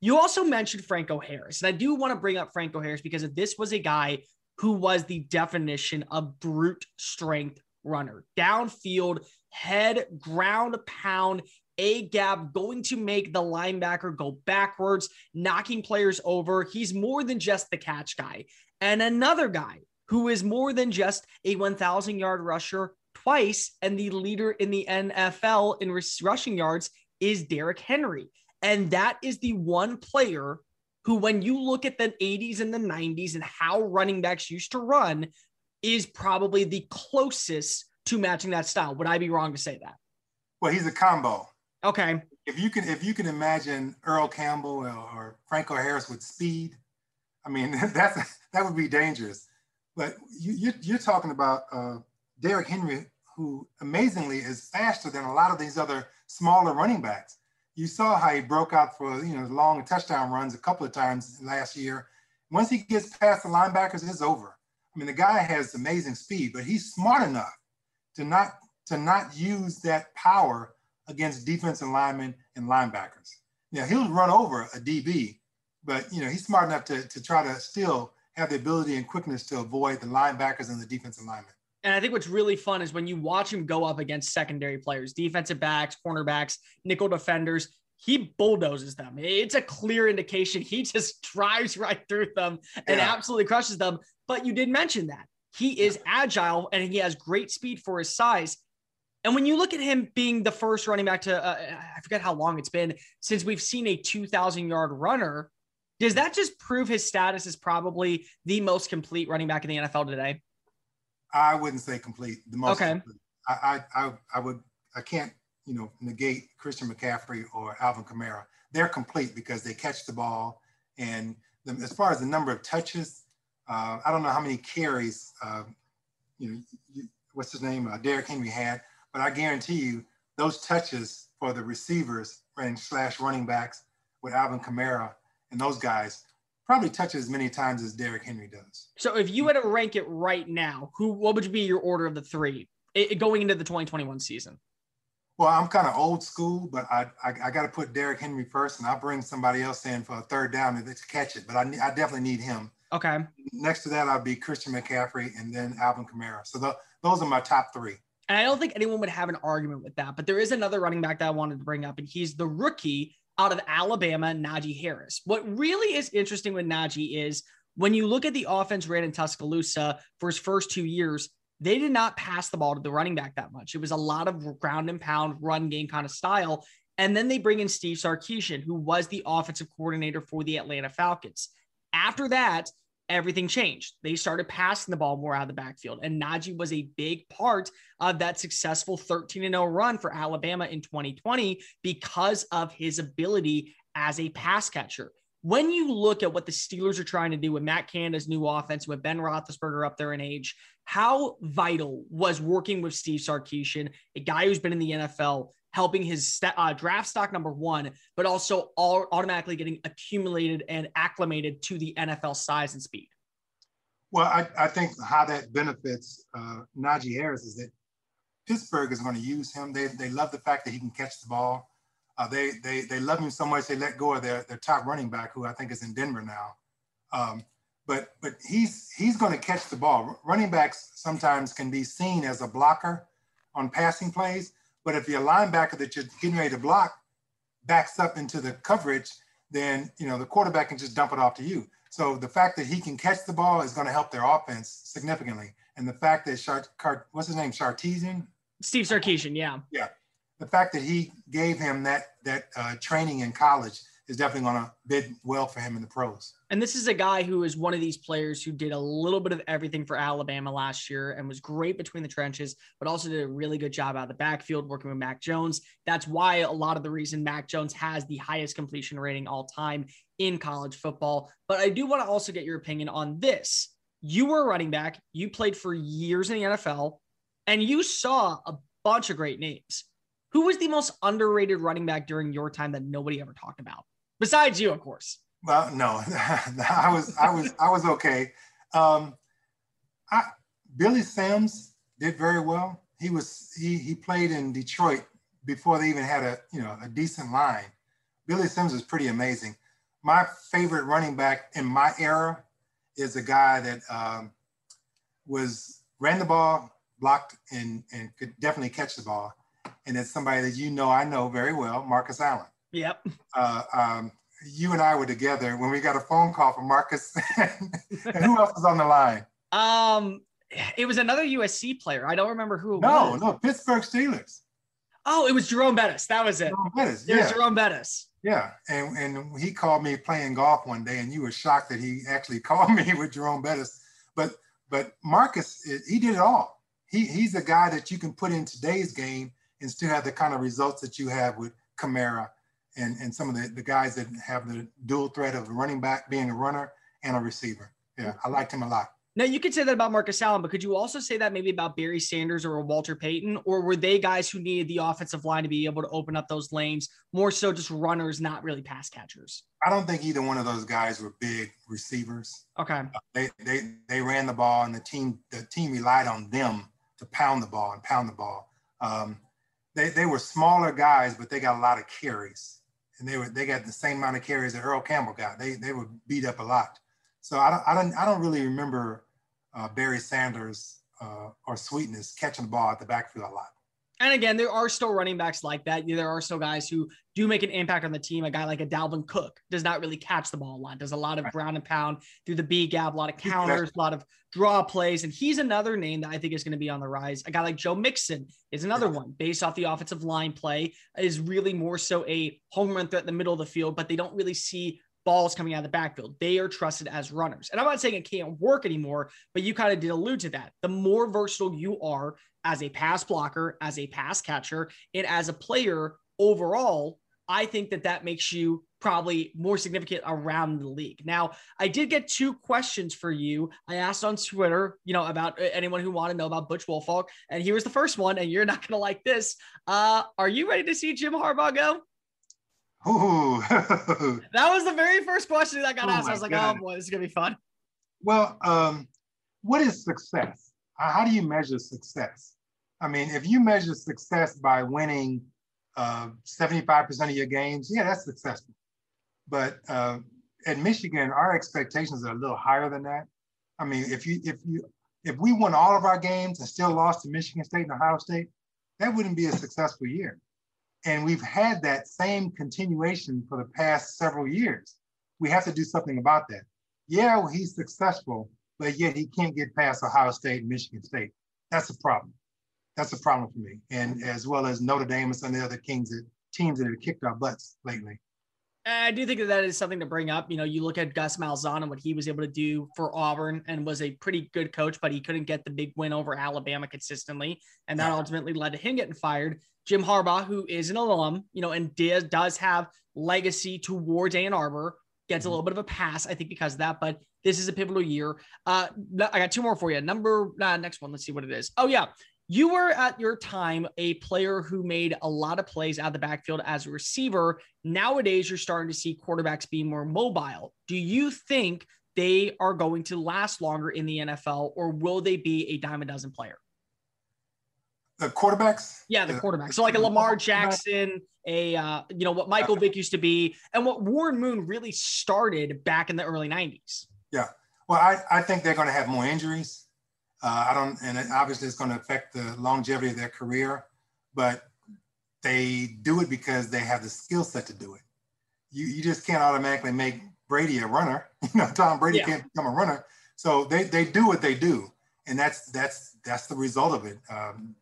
You also mentioned Franco Harris, and I do want to bring up Franco Harris because this was a guy who was the definition of brute strength runner. Downfield, head, ground pound, A gap, going to make the linebacker go backwards, knocking players over. He's more than just the catch guy. And another guy who is more than just a 1,000 yard rusher twice and the leader in the NFL in rushing yards is Derrick Henry. And that is the one player who, when you look at the 80s and the 90s and how running backs used to run, is probably the closest to matching that style. Would I be wrong to say that? Well, he's a combo. Okay. If you can, if you can imagine Earl Campbell or, or Franco Harris with speed, I mean, that's that would be dangerous. But you, you, you're talking about uh, Derrick Henry, who amazingly is faster than a lot of these other smaller running backs. You saw how he broke out for you know long touchdown runs a couple of times last year. Once he gets past the linebackers, it's over. I mean, the guy has amazing speed, but he's smart enough to not to not use that power against defensive linemen and linebackers. Now he'll run over a DB, but you know he's smart enough to, to try to still have the ability and quickness to avoid the linebackers and the defensive linemen. And I think what's really fun is when you watch him go up against secondary players, defensive backs, cornerbacks, nickel defenders, he bulldozes them. It's a clear indication he just drives right through them and Yeah. absolutely crushes them. But you did mention that he is agile and he has great speed for his size. And when you look at him being the first running back to, uh, I forget how long it's been since we've seen a 2,000 yard runner, does that just prove his status is probably the most complete running back in the NFL today? I wouldn't say complete. The most Okay. complete. I, I I I would I can't you know negate Christian McCaffrey or Alvin Kamara. They're complete because they catch the ball and the, as far as the number of touches, uh, I don't know how many carries uh, you know you, what's his name uh, Derrick Henry had, but I guarantee you those touches for the receivers and slash running backs with Alvin Kamara and those guys probably touch as many times as Derrick Henry does. So if you had to rank it right now, who what would be your order of the three i- going into the 2021 season? Well, I'm kind of old school, but I I, I got to put Derrick Henry first, and I'll bring somebody else in for a third down to to catch it. But I, I definitely need him. Okay. Next to that, I'll be Christian McCaffrey, and then Alvin Kamara. So tho- those are my top three. And I don't think anyone would have an argument with that, but there is another running back that I wanted to bring up, and he's the rookie out of Alabama, Najee Harris. What really is interesting with Najee is when you look at the offense ran in Tuscaloosa for his first two years, they did not pass the ball to the running back that much. It was a lot of ground and pound run game kind of style. And then they bring in Steve Sarkisian, who was the offensive coordinator for the Atlanta Falcons. After that, everything changed. They started passing the ball more out of the backfield. And Najee was a big part of that successful 13 0 run for Alabama in 2020 because of his ability as a pass catcher. When you look at what the Steelers are trying to do with Matt Canada's new offense, with Ben Roethlisberger up there in age, how vital was working with Steve Sarkisian, a guy who's been in the NFL, helping his st- uh, draft stock number one, but also all automatically getting accumulated and acclimated to the NFL size and speed? Well, I, I think how that benefits uh, Najee Harris is that Pittsburgh is going to use him. They, they love the fact that he can catch the ball. Uh, they, they, they love him so much they let go of their, their top running back, who I think is in Denver now. Um, but but he's he's going to catch the ball. Running backs sometimes can be seen as a blocker on passing plays, but if your linebacker that you're getting ready to block backs up into the coverage, then you know the quarterback can just dump it off to you. So the fact that he can catch the ball is going to help their offense significantly. And the fact that Chart, Cart, what's his name, Chartesian, Steve Sarkisian, yeah. yeah, the fact that he gave him that that uh, training in college is definitely going to bid well for him in the pros. And this is a guy who is one of these players who did a little bit of everything for Alabama last year and was great between the trenches, but also did a really good job out of the backfield working with Mac Jones. That's why a lot of the reason Mac Jones has the highest completion rating all time in college football. But I do want to also get your opinion on this. You were a running back, you played for years in the NFL, and you saw a bunch of great names. Who was the most underrated running back during your time that nobody ever talked about? Besides you, of course. Well, no, I was, I was, I was okay. Um, I, Billy Sims did very well. He was, he, he played in Detroit before they even had a, you know, a decent line. Billy Sims is pretty amazing. My favorite running back in my era is a guy that um, was ran the ball, blocked, and and could definitely catch the ball. And it's somebody that you know, I know very well, Marcus Allen. Yep. Uh, um, you and I were together when we got a phone call from Marcus. and who else was on the line? Um, it was another USC player. I don't remember who. no, was. no, Pittsburgh Steelers. Oh, it was Jerome Bettis. That was it. Jerome Bettis. It Yeah, was Jerome Bettis. yeah. And and he called me playing golf one day, and you were shocked that he actually called me with Jerome Bettis. But but Marcus, he did it all. He he's a guy that you can put in today's game and still have the kind of results that you have with Kamara and and some of the, the guys that have the dual threat of a running back being a runner and a receiver. Yeah, I liked him a lot. Now you could say that about Marcus Allen, but could you also say that maybe about Barry Sanders or Walter Payton, or were they guys who needed the offensive line to be able to open up those lanes more so just runners, not really pass catchers? I don't think either one of those guys were big receivers. Okay. They they they ran the ball, and the team the team relied on them to pound the ball and pound the ball. Um, they they were smaller guys, but they got a lot of carries, and they were they got the same amount of carries that Earl Campbell got. They they were beat up a lot. So I don't I don't I don't really remember uh, Barry Sanders uh, or Sweetness catching the ball at the backfield a lot. And again, there are still running backs like that. There are still guys who do make an impact on the team. A guy like a Dalvin Cook does not really catch the ball a lot, does a lot of ground and pound through the B gap, a lot of counters, a lot of draw plays. And he's another name that I think is going to be on the rise. A guy like Joe Mixon is another one based off the offensive line play, is really more so a home run threat in the middle of the field, but they don't really see balls coming out of the backfield. They are trusted as runners. And I'm not saying it can't work anymore, but you kind of did allude to that. The more versatile you are as a pass blocker, as a pass catcher, and as a player overall, I think that that makes you probably more significant around the league. Now, I did get two questions for you. I asked on Twitter, you know, about uh, anyone who wanted to know about Butch Woolfolk, and here was the first one, and you're not going to like this. Uh, are you ready to see Jim Harbaugh go? Ooh. That was the very first question that got Oh asked. I was like, God. oh boy, this is gonna be fun. Well, um, what is success? How do you measure success? I mean, if you measure success by winning uh, 75% of your games, yeah, that's successful. But uh, at Michigan, our expectations are a little higher than that. I mean, if you if you if we won all of our games and still lost to Michigan State and Ohio State, that wouldn't be a successful year. And we've had that same continuation for the past several years. We have to do something about that yeah, well, he's successful, but yet he can't get past Ohio State and Michigan State. That's a problem. That's a problem for me. And as well as Notre Dame and some of the other kings that teams that have kicked our butts lately. I do think that that is something to bring up. You know, you look at Gus Malzahn and what he was able to do for Auburn and was a pretty good coach, but he couldn't get the big win over Alabama consistently. And that ultimately led to him getting fired. Jim Harbaugh, who is an alum, you know, and does, does have legacy towards Ann Arbor, gets a little bit of a pass, I think, because of that. But this is a pivotal year. Uh, I got two more for you. Number uh, next one. Let's see what it is. Oh yeah, you were at your time a player who made a lot of plays out of the backfield as a receiver. Nowadays, you're starting to see quarterbacks be more mobile. Do you think they are going to last longer in the NFL, or will they be a dime a dozen player? The quarterbacks? Yeah, the quarterbacks. So like a Lamar Jackson, a uh, you know what Michael Vick used to be, and what Warren Moon really started back in the early '90s. Yeah. Well, I, I think they're going to have more injuries. Uh, I don't, and it obviously it's going to affect the longevity of their career, but they do it because they have the skill set to do it. You, you just can't automatically make Brady a runner. You know, Tom Brady Yeah. can't become a runner. So they, they do what they do. And that's, that's, that's the result of it. Um,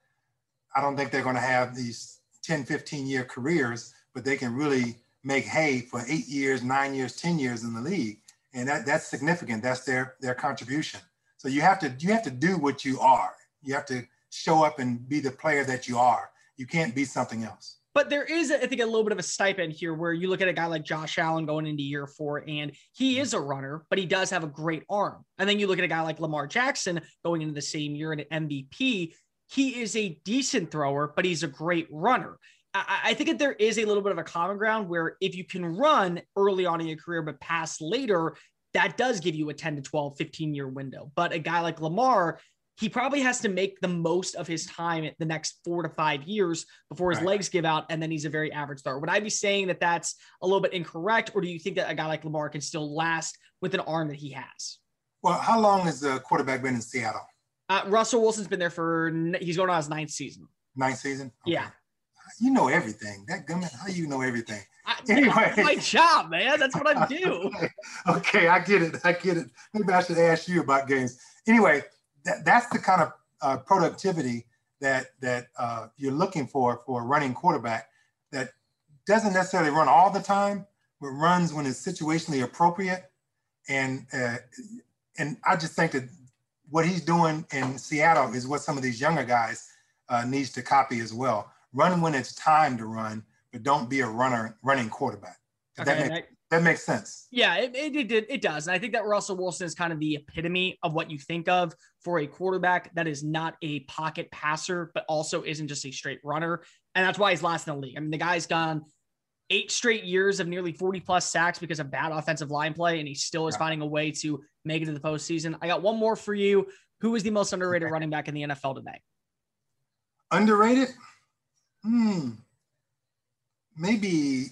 I don't think they're going to have these 10, 15 year careers, but they can really make hay for eight years, nine years, 10 years in the league. And that, that's significant. That's their, their contribution. So you have to, you have to do what you are. You have to show up and be the player that you are. You can't be something else. But there is, I think, a little bit of a stipend here where you look at a guy like Josh Allen going into year four, and he mm-hmm. is a runner, but he does have a great arm. And then you look at a guy like Lamar Jackson going into the same year in an MVP. He is a decent thrower, but he's a great runner. I, I think that there is a little bit of a common ground where if you can run early on in your career, but pass later, that does give you a 10 to 12, 15 year window. But a guy like Lamar, he probably has to make the most of his time the next four to five years before his right. legs give out, and then he's a very average star. Would I be saying that that's a little bit incorrect, or do you think that a guy like Lamar can still last with an arm that he has? Well, how long has the quarterback been in Seattle? Uh, Russell Wilson's been there for he's going on his ninth season. Ninth season. Okay. Yeah. You know everything. That gummit, how you know everything? Anyway, my job, man. That's what I do. okay. okay, I get it. I get it. Maybe I should ask you about games. Anyway, that, that's the kind of uh, productivity that that uh, you're looking for for a running quarterback that doesn't necessarily run all the time, but runs when it's situationally appropriate. And uh, and I just think that what he's doing in Seattle is what some of these younger guys uh, needs to copy as well. Run when it's time to run, but don't be a runner running quarterback. Okay, that, makes, that makes sense. Yeah, it, it, it, it does. And I think that Russell Wilson is kind of the epitome of what you think of for a quarterback that is not a pocket passer, but also isn't just a straight runner. And that's why he's last in the league. I mean, the guy's gone eight straight years of nearly 40 plus sacks because of bad offensive line play, and he still is finding a way to make it to the postseason. I got one more for you. Who is the most underrated running back in the NFL today? Underrated? Hmm. Maybe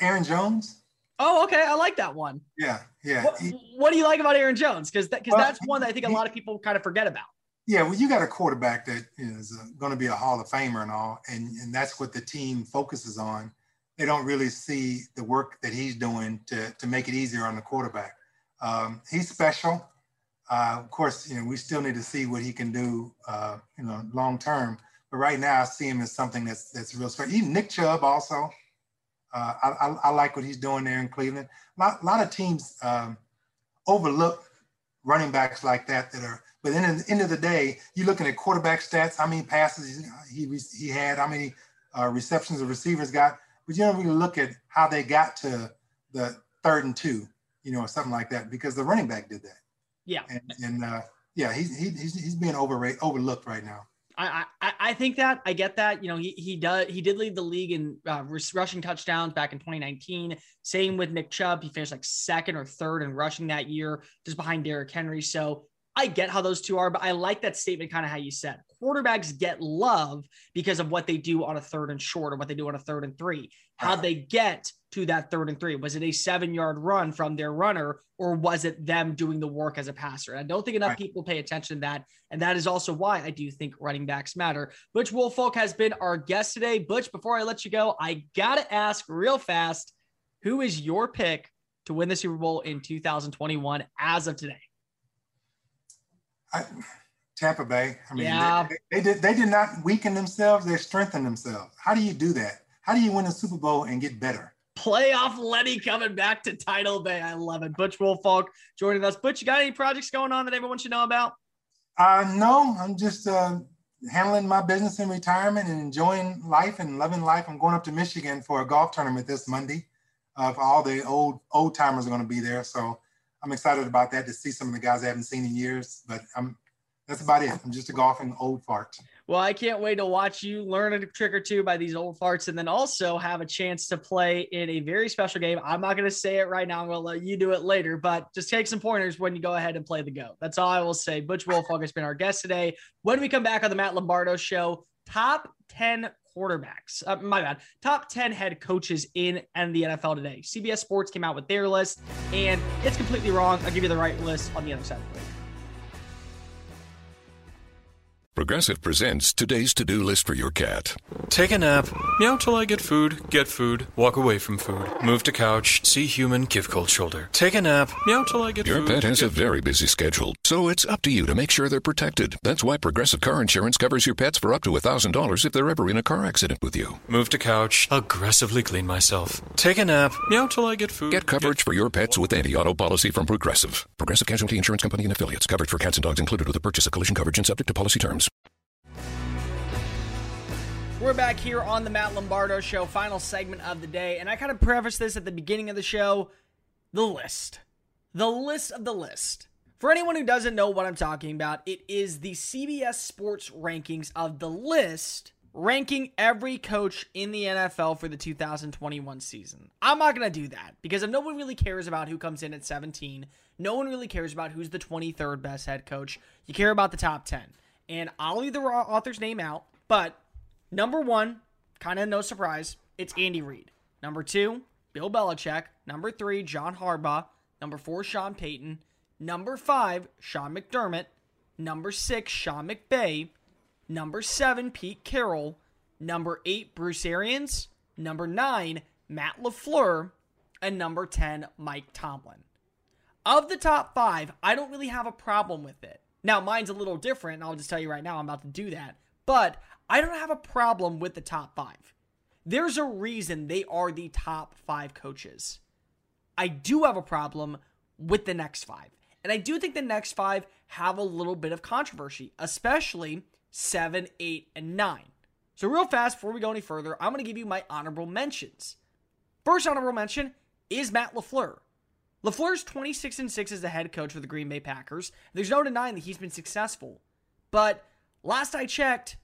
Aaron Jones. Oh, okay. I like that one. Yeah, yeah. What, what do you like about Aaron Jones? Because because well, that's one that I think a lot of people kind of forget about. Yeah, well, you got a quarterback that is going to be a Hall of Famer and all, and and that's what the team focuses on. They don't really see the work that he's doing to to make it easier on the quarterback. Um, he's special. Uh, of course, you know we still need to see what he can do, uh, you know, long term. But right now, I see him as something that's that's real special. Even Nick Chubb also. Uh, I, I, I, like what he's doing there in Cleveland. A lot, lot of teams um, overlook running backs like that that are. But then at the end of the day, you're looking at quarterback stats, how many passes he he had, how many uh, receptions the receivers got. But you don't really look at how they got to the third and two, you know, or something like that, because the running back did that. Yeah. And, and uh, yeah, he's, he, he's he's being overrated, overlooked right now. I, I, I think that I get that you know he he does he did lead the league in uh, rushing touchdowns back in 2019. Same with Nick Chubb, he finished like second or third in rushing that year, just behind Derrick Henry. So I get how those two are, but I like that statement, kind of how you said. Quarterbacks get love because of what they do on a third and short or what they do on a third and three. How they get to that third and three? Was it a seven yard run from their runner or was it them doing the work as a passer? And I don't think enough right. people pay attention to that. And that is also why I do think running backs matter. Butch Woolfolk has been our guest today. Butch, before I let you go, I got to ask real fast who is your pick to win the Super Bowl in 2021 as of today? I, Tampa Bay. I mean, yeah. they, they, did they did not weaken themselves; they strengthened themselves. How do you do that? How do you win a Super Bowl and get better? Playoff Lenny coming back to Title Bay. I love it. Butch Woolfolk joining us. Butch, you got any projects going on that everyone should know about? Uh, no, I'm just uh, handling my business in retirement and enjoying life and loving life. I'm going up to Michigan for a golf tournament this Monday. Uh, for all the old old timers are going to be there, so I'm excited about that to see some of the guys I haven't seen in years. But I'm that's about it. I'm just a golfing old fart. Well, I can't wait to watch you learn a trick or two by these old farts and then also have a chance to play in a very special game. I'm not going to say it right now. I'm going to let you do it later, but just take some pointers when you go ahead and play the go. That's all I will say. Butch Woolfolk has been our guest today. When we come back on the Matt Lombardo show, top 10 quarterbacks. Uh, my bad. Top 10 head coaches in and the NFL today. CBS Sports came out with their list, and it's completely wrong. I'll give you the right list on the other side of the Progressive presents today's to do list for your cat. Take a nap, meow till I get food, get food, walk away from food, move to couch, see human, give cold shoulder. Take a nap, meow till I get Your food. Your pet has get a very busy schedule, so it's up to you to make sure they're protected. That's why Progressive Car Insurance covers your pets for up to $1,000 if they're ever in a car accident with you. Move to couch, aggressively clean myself. Take a nap, meow till I get food. Get coverage for your pets with anti-auto policy from Progressive. Progressive Casualty Insurance Company and affiliates. Coverage for cats and dogs included with the purchase of collision coverage and subject to policy terms. We're back here on the Matt Lombardo Show, final segment of the day. And I kind of preface this at the beginning of the show the list. The list of the list. For anyone who doesn't know what I'm talking about, it is the CBS Sports rankings of the list ranking every coach in the NFL for the 2021 season. I'm not going to do that because if no one really cares about who comes in at 17, no one really cares about who's the 23rd best head coach. You care about the top 10. And I'll leave the author's name out, but Number one, kind of no surprise, it's Andy Reid. Number two, Bill Belichick. Number three, John Harbaugh. Number four, Sean Payton. Number five, Sean McDermott. Number six, Sean McVay. Number seven, Pete Carroll. Number eight, Bruce Arians. Number nine, Matt LaFleur. And number 10, Mike Tomlin. Of the top five, I don't really have a problem with it. Now, mine's a little different, and I'll just tell you right now, I'm about to do that. But I don't have a problem with the top five. There's a reason they are the top five coaches. I do have a problem with the next five. And I do think the next five have a little bit of controversy, especially seven, eight, and nine. So, real fast, before we go any further, I'm going to give you my honorable mentions. First honorable mention is Matt LaFleur. LaFleur's 26 and 6 as the head coach for the Green Bay Packers. There's no denying that he's been successful. But last I checked,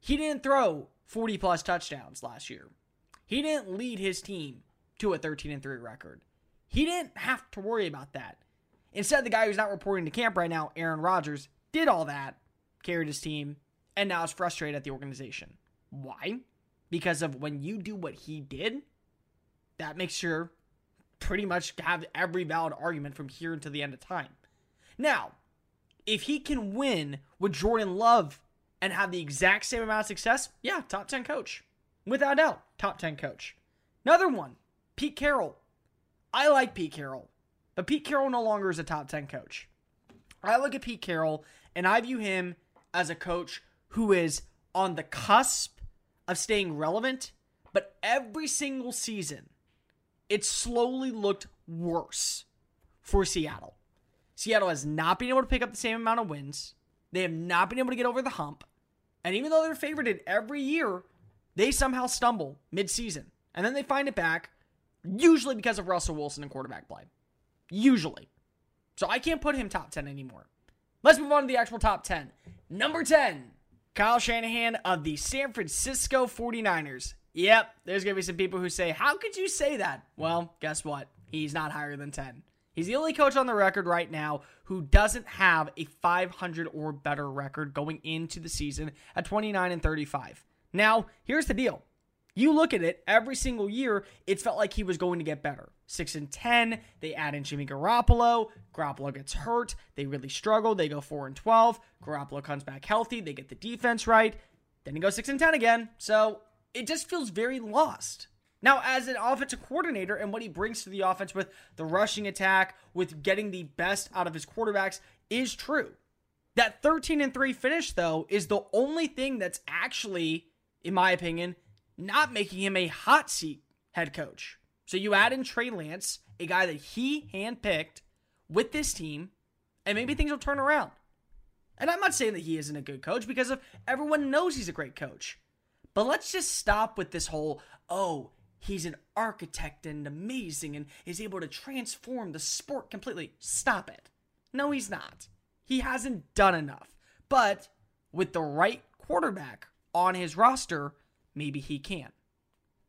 he didn't throw 40 plus touchdowns last year. He didn't lead his team to a 13 and 3 record. He didn't have to worry about that. Instead, the guy who's not reporting to camp right now, Aaron Rodgers, did all that, carried his team, and now is frustrated at the organization. Why? Because of when you do what he did, that makes sure pretty much have every valid argument from here until the end of time. Now, if he can win with Jordan Love and have the exact same amount of success, yeah, top 10 coach. Without doubt, top 10 coach. Another one, Pete Carroll. I like Pete Carroll, but Pete Carroll no longer is a top 10 coach. I look at Pete Carroll and I view him as a coach who is on the cusp of staying relevant, but every single season, it slowly looked worse for Seattle. Seattle has not been able to pick up the same amount of wins. They have not been able to get over the hump. And even though they're favored every year, they somehow stumble midseason. And then they find it back, usually because of Russell Wilson and quarterback play. Usually. So I can't put him top 10 anymore. Let's move on to the actual top 10. Number 10, Kyle Shanahan of the San Francisco 49ers. Yep, there's going to be some people who say, How could you say that? Well, guess what? He's not higher than 10. He's the only coach on the record right now who doesn't have a 500 or better record going into the season at 29 and 35. Now, here's the deal. You look at it every single year, it felt like he was going to get better. 6 and 10, they add in Jimmy Garoppolo, Garoppolo gets hurt, they really struggle, they go 4 and 12, Garoppolo comes back healthy, they get the defense right, then he goes 6 and 10 again. So, it just feels very lost. Now, as an offensive coordinator and what he brings to the offense with the rushing attack, with getting the best out of his quarterbacks, is true. That 13 and 3 finish, though, is the only thing that's actually, in my opinion, not making him a hot seat head coach. So you add in Trey Lance, a guy that he handpicked with this team, and maybe things will turn around. And I'm not saying that he isn't a good coach because of everyone knows he's a great coach. But let's just stop with this whole, oh, he's an architect and amazing and is able to transform the sport completely. Stop it. No, he's not. He hasn't done enough. But with the right quarterback on his roster, maybe he can.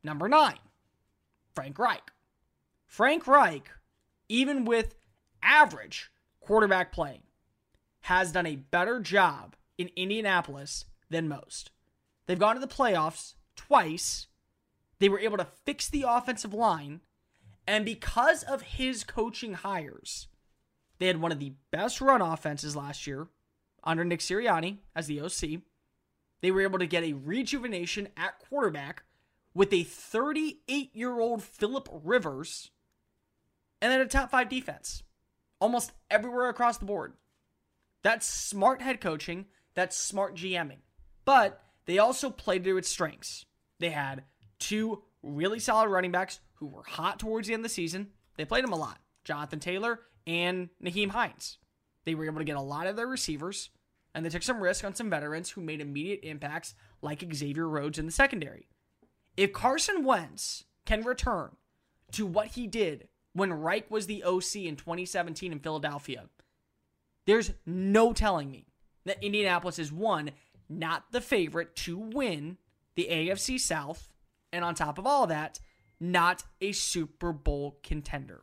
Number nine, Frank Reich. Frank Reich, even with average quarterback play, has done a better job in Indianapolis than most. They've gone to the playoffs twice they were able to fix the offensive line. And because of his coaching hires, they had one of the best run offenses last year. under Nick Sirianni as the OC. They were able to get a rejuvenation at quarterback with a 38 year old Philip Rivers and then a top five defense almost everywhere across the board. That's smart head coaching, that's smart GMing. But they also played to its strengths. They had two really solid running backs who were hot towards the end of the season. They played them a lot Jonathan Taylor and Nyheim Hines. They were able to get a lot of their receivers, and they took some risk on some veterans who made immediate impacts, like Xavier Rhodes in the secondary. If Carson Wentz can return to what he did when Reich was the OC in 2017 in Philadelphia, there's no telling me that Indianapolis is one, not the favorite to win the AFC South, and on top of all that, not a Super Bowl contender.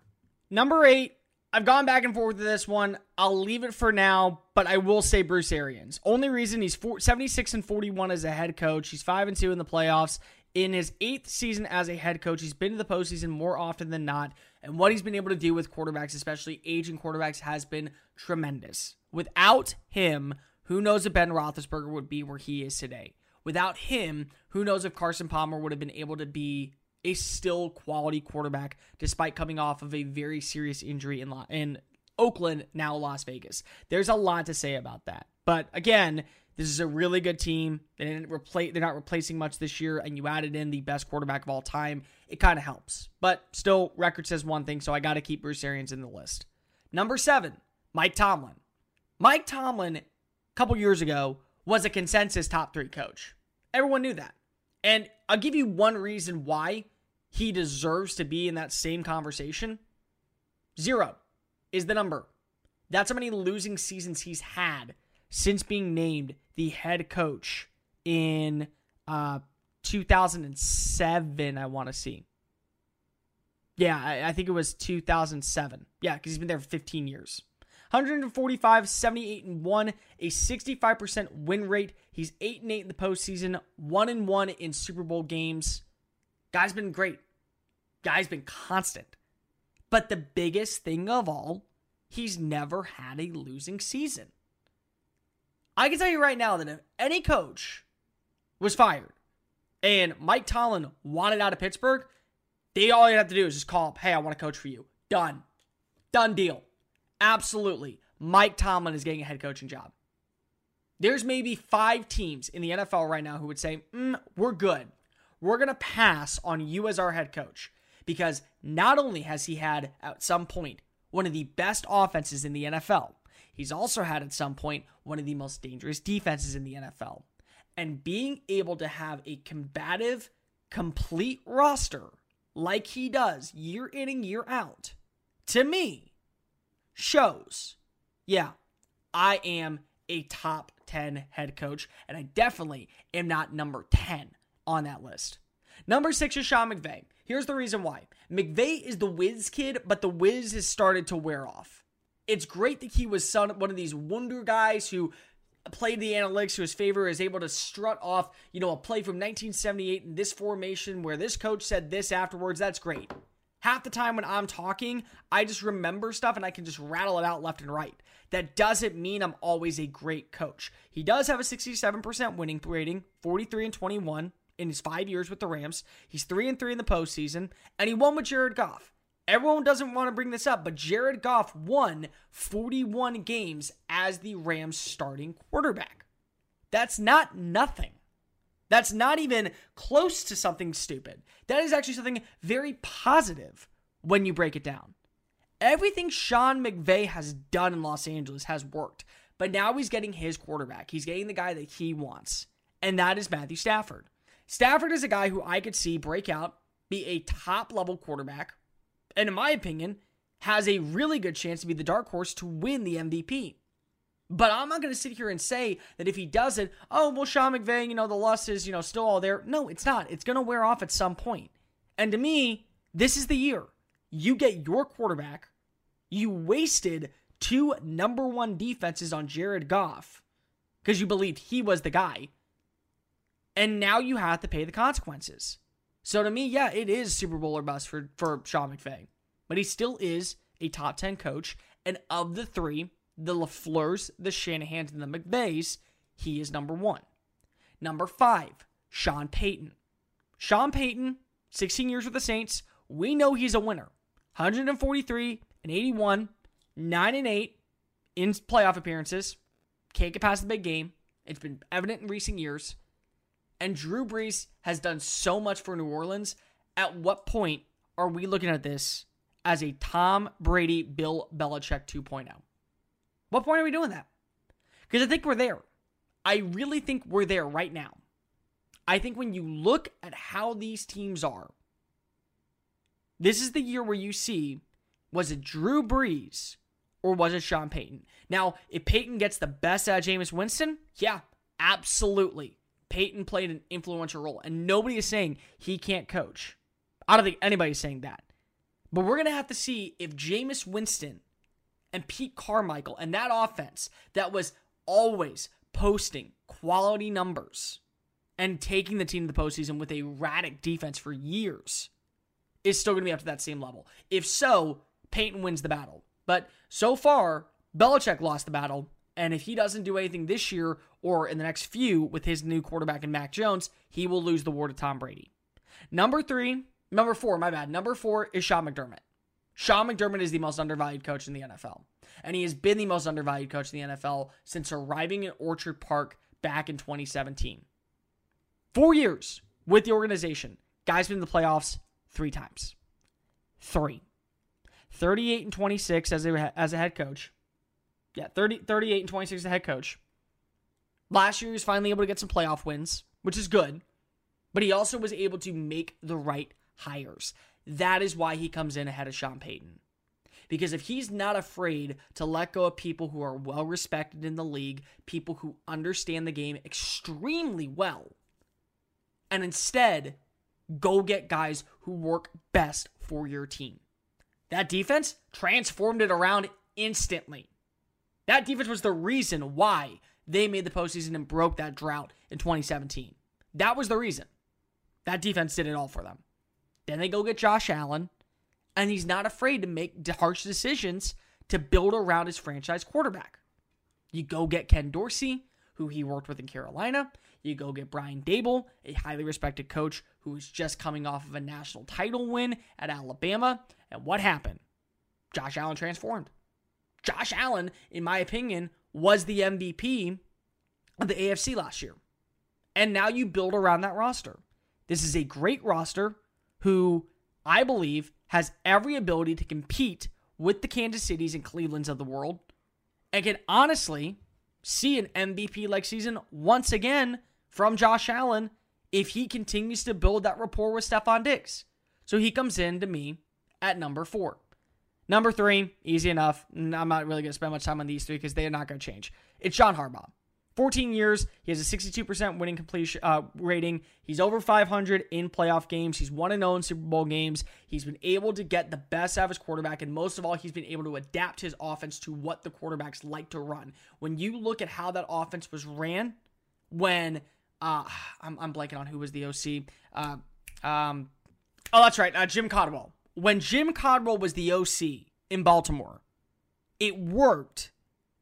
Number eight, I've gone back and forth with this one. I'll leave it for now, but I will say Bruce Arians. Only reason he's 76 and 41 as a head coach. He's 5 and 2 in the playoffs. In his eighth season as a head coach, he's been to the postseason more often than not. And what he's been able to do with quarterbacks, especially aging quarterbacks, has been tremendous. Without him, who knows if Ben Roethlisberger would be where he is today? Without him, who knows if Carson Palmer would have been able to be a still quality quarterback despite coming off of a very serious injury in, in Oakland, now Las Vegas. There's a lot to say about that. But again, this is a really good team. They didn't replace they're not replacing much this year, and you added in the best quarterback of all time. It kind of helps. But still, record says one thing, so I gotta keep Bruce Arians in the list. Number seven, Mike Tomlin. Mike Tomlin, a couple years ago, was a consensus top three coach. Everyone knew that. And I'll give you one reason why he deserves to be in that same conversation. Zero is the number. That's how many losing seasons he's had since being named the head coach in uh, 2007, I want to see. Yeah, I, I, think it was 2007. Yeah, because he's been there for 15 years. 145, 78 and 1, a 65% win rate. He's 8 and 8 in the postseason, 1 and 1 in Super Bowl games. Guy's been great. Guy's been constant. But the biggest thing of all, he's never had a losing season. I can tell you right now that if any coach was fired and Mike Tomlin wanted out of Pittsburgh, they all you have to do is just call up, hey, I want to coach for you. Done. Done deal. Absolutely. Mike Tomlin is getting a head coaching job. There's maybe five teams in the NFL right now who would say, mm, we're good. We're going to pass on you as our head coach because not only has he had at some point one of the best offenses in the NFL, He's also had at some point one of the most dangerous defenses in the NFL. And being able to have a combative, complete roster like he does year in and year out, to me, shows, yeah, I am a top 10 head coach, and I definitely am not number 10 on that list. Number six is Sean McVay. Here's the reason why. McVay is the whiz kid, but the whiz has started to wear off it's great that he was son, one of these wonder guys who played the analytics to his favor, is able to strut off, you know, a play from 1978 in this formation where this coach said this afterwards. That's great. Half the time when I'm talking, I just remember stuff and I can just rattle it out left and right. That doesn't mean I'm always a great coach. He does have a 67% winning rating, 43 and 21 in his five years with the Rams. He's 3 and 3 in the postseason, and he won with Jared Goff. Everyone doesn't want to bring this up, but Jared Goff won 41 games as the Rams starting quarterback. That's not nothing. That's not even close to something stupid. That is actually something very positive when you break it down. Everything Sean McVay has done in Los Angeles has worked, but now he's getting his quarterback. He's getting the guy that he wants, and that is Matthew Stafford. Stafford is a guy who I could see break out, be a top level quarterback, and in my opinion, has a really good chance to be the dark horse to win the MVP. But I'm not going to sit here and say that if he does it, oh, well, Sean McVay, you know, the lust is, you know, still all there. No, it's not. It's going to wear off at some point. And to me, this is the year. You get your quarterback. You wasted two number one defenses on Jared Goff because you believed he was the guy. And now you have to pay the consequences. So to me, yeah, it is Super Bowl or bust for, for Sean McVay. But he still is a top 10 coach. And of the three, the LaFleurs, the Shanahans, and the McVays, he is number one. Number five, Sean Payton. Sean Payton, 16 years with the Saints. We know he's a winner. 143 and 81, 9 and 8 in playoff appearances. Can't get past the big game. It's been evident in recent years. And Drew Brees has done so much for New Orleans. At what point are we looking at this as a Tom Brady, Bill Belichick 2.0? What point are we doing that? Because I think we're there. I really think we're there right now. I think when you look at how these teams are, this is the year where you see was it Drew Brees or was it Sean Payton? Now, if Payton gets the best out of Jameis Winston, yeah, absolutely. Payton played an influential role, and nobody is saying he can't coach. I don't think anybody's saying that. But we're going to have to see if Jameis Winston and Pete Carmichael and that offense that was always posting quality numbers and taking the team to the postseason with a erratic defense for years is still going to be up to that same level. If so, Payton wins the battle. But so far, Belichick lost the battle. And if he doesn't do anything this year or in the next few with his new quarterback and Mac Jones, he will lose the war to Tom Brady. Number three, number four, my bad. Number four is Sean McDermott. Sean McDermott is the most undervalued coach in the NFL. And he has been the most undervalued coach in the NFL since arriving in Orchard Park back in 2017. Four years with the organization. Guy's been in the playoffs three times. Three. 38 and 26 as a, as a head coach. Yeah, 30, 38 and 26 as a head coach. Last year, he was finally able to get some playoff wins, which is good. But he also was able to make the right hires. That is why he comes in ahead of Sean Payton. Because if he's not afraid to let go of people who are well respected in the league, people who understand the game extremely well, and instead go get guys who work best for your team. That defense transformed it around instantly. That defense was the reason why they made the postseason and broke that drought in 2017. That was the reason. That defense did it all for them. Then they go get Josh Allen, and he's not afraid to make harsh decisions to build around his franchise quarterback. You go get Ken Dorsey, who he worked with in Carolina. You go get Brian Daboll, a highly respected coach who is just coming off of a national title win at Alabama. And what happened? Josh Allen transformed. Josh Allen, in my opinion, was the MVP of the AFC last year. And now you build around that roster. This is a great roster who I believe has every ability to compete with the Kansas Cities and Clevelands of the world and can honestly see an MVP like season once again from Josh Allen if he continues to build that rapport with Stefon Diggs. So he comes in to me at number four. Number three, easy enough. I'm not really going to spend much time on these three because they are not going to change. It's John Harbaugh. 14 years. He has a 62% winning completion uh, rating. He's over 500 in playoff games. He's won and owned Super Bowl games. He's been able to get the best out of his quarterback, and most of all, he's been able to adapt his offense to what the quarterbacks like to run. When you look at how that offense was ran, when uh, I'm, I'm blanking on who was the OC. Uh, um, oh, that's right, uh, Jim Caldwell. When Jim Caldwell was the OC in Baltimore, it worked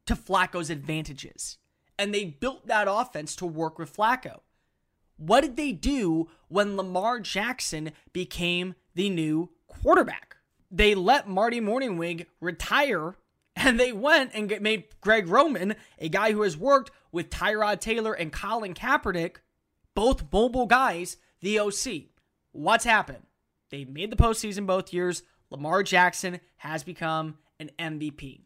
to Flacco's advantages and they built that offense to work with Flacco. What did they do when Lamar Jackson became the new quarterback? They let Marty Mornhinweg retire and they went and made Greg Roman, a guy who has worked with Tyrod Taylor and Colin Kaepernick, both mobile guys, the OC. What's happened? They made the postseason both years. Lamar Jackson has become an MVP.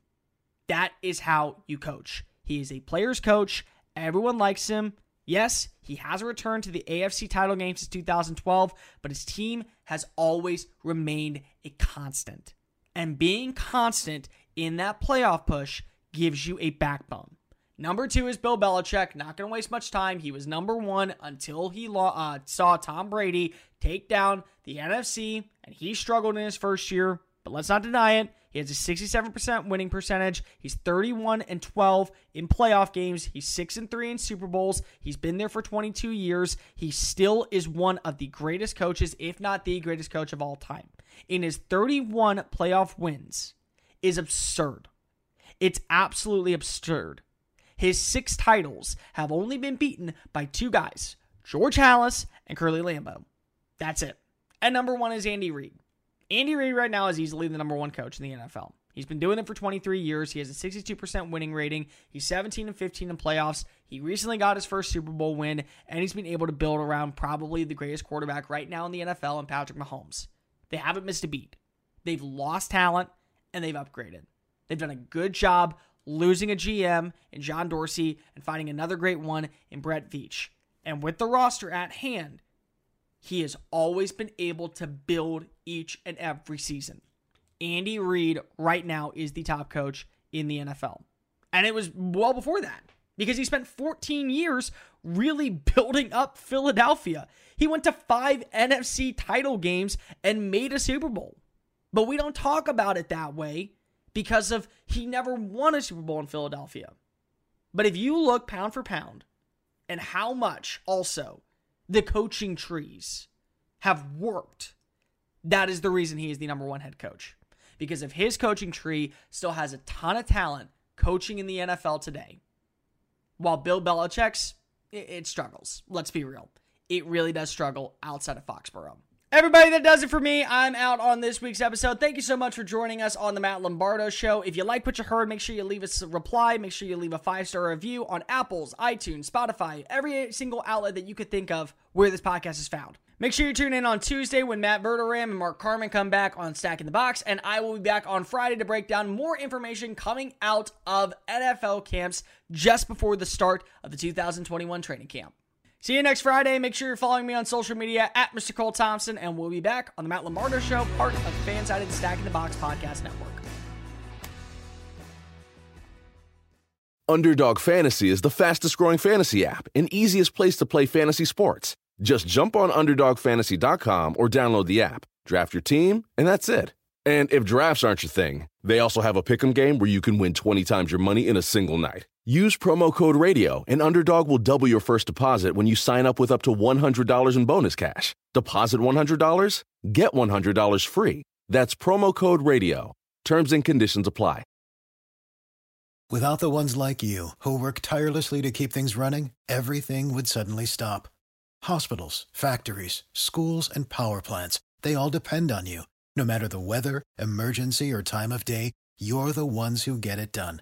That is how you coach. He is a player's coach. Everyone likes him. Yes, he has returned to the AFC title game since 2012, but his team has always remained a constant. And being constant in that playoff push gives you a backbone. Number two is Bill Belichick. Not going to waste much time. He was number one until he uh, saw Tom Brady take down the NFC, and he struggled in his first year. But let's not deny it. He has a 67% winning percentage. He's 31 and 12 in playoff games. He's 6 and 3 in Super Bowls. He's been there for 22 years. He still is one of the greatest coaches, if not the greatest coach of all time. In his 31 playoff wins is absurd. It's absolutely absurd. His six titles have only been beaten by two guys, George Halas and Curly Lambeau. That's it. And number one is Andy Reid. Andy Reid right now is easily the number one coach in the NFL. He's been doing it for 23 years. He has a 62% winning rating. He's 17 and 15 in playoffs. He recently got his first Super Bowl win, and he's been able to build around probably the greatest quarterback right now in the NFL, and Patrick Mahomes. They haven't missed a beat. They've lost talent, and they've upgraded. They've done a good job losing a GM in John Dorsey and finding another great one in Brett Veach. And with the roster at hand, he has always been able to build each and every season. Andy Reid right now is the top coach in the NFL. And it was well before that because he spent 14 years really building up Philadelphia. He went to five NFC title games and made a Super Bowl. But we don't talk about it that way because of he never won a Super Bowl in Philadelphia. But if you look pound for pound and how much also the coaching trees have worked, that is the reason he is the number one head coach. Because if his coaching tree still has a ton of talent coaching in the NFL today, while Bill Belichick's, it, it struggles. Let's be real. It really does struggle outside of Foxborough. Everybody, that does it for me. I'm out on this week's episode. Thank you so much for joining us on the Matt Lombardo Show. If you like what you heard, make sure you leave us a reply. Make sure you leave a five star review on Apple's, iTunes, Spotify, every single outlet that you could think of where this podcast is found. Make sure you tune in on Tuesday when Matt Verderame and Mark Carman come back on Stack in the Box, and I will be back on Friday to break down more information coming out of NFL camps just before the start of the 2021 training camp. See you next Friday. Make sure you're following me on social media at Mr. Cole Thompson, and we'll be back on the Matt Lombardo Show, part of the Fansided Stacking the Box Podcast Network. Underdog Fantasy is the fastest growing fantasy app and easiest place to play fantasy sports. Just jump on UnderdogFantasy.com or download the app, draft your team, and that's it. And if drafts aren't your thing, they also have a pick'em game where you can win 20 times your money in a single night. Use promo code RADIO, and Underdog will double your first deposit when you sign up with up to $100 in bonus cash. Deposit $100, get $100 free. That's promo code RADIO. Terms and conditions apply. Without the ones like you, who work tirelessly to keep things running, everything would suddenly stop. Hospitals, factories, schools, and power plants, they all depend on you. No matter the weather, emergency, or time of day, you're the ones who get it done.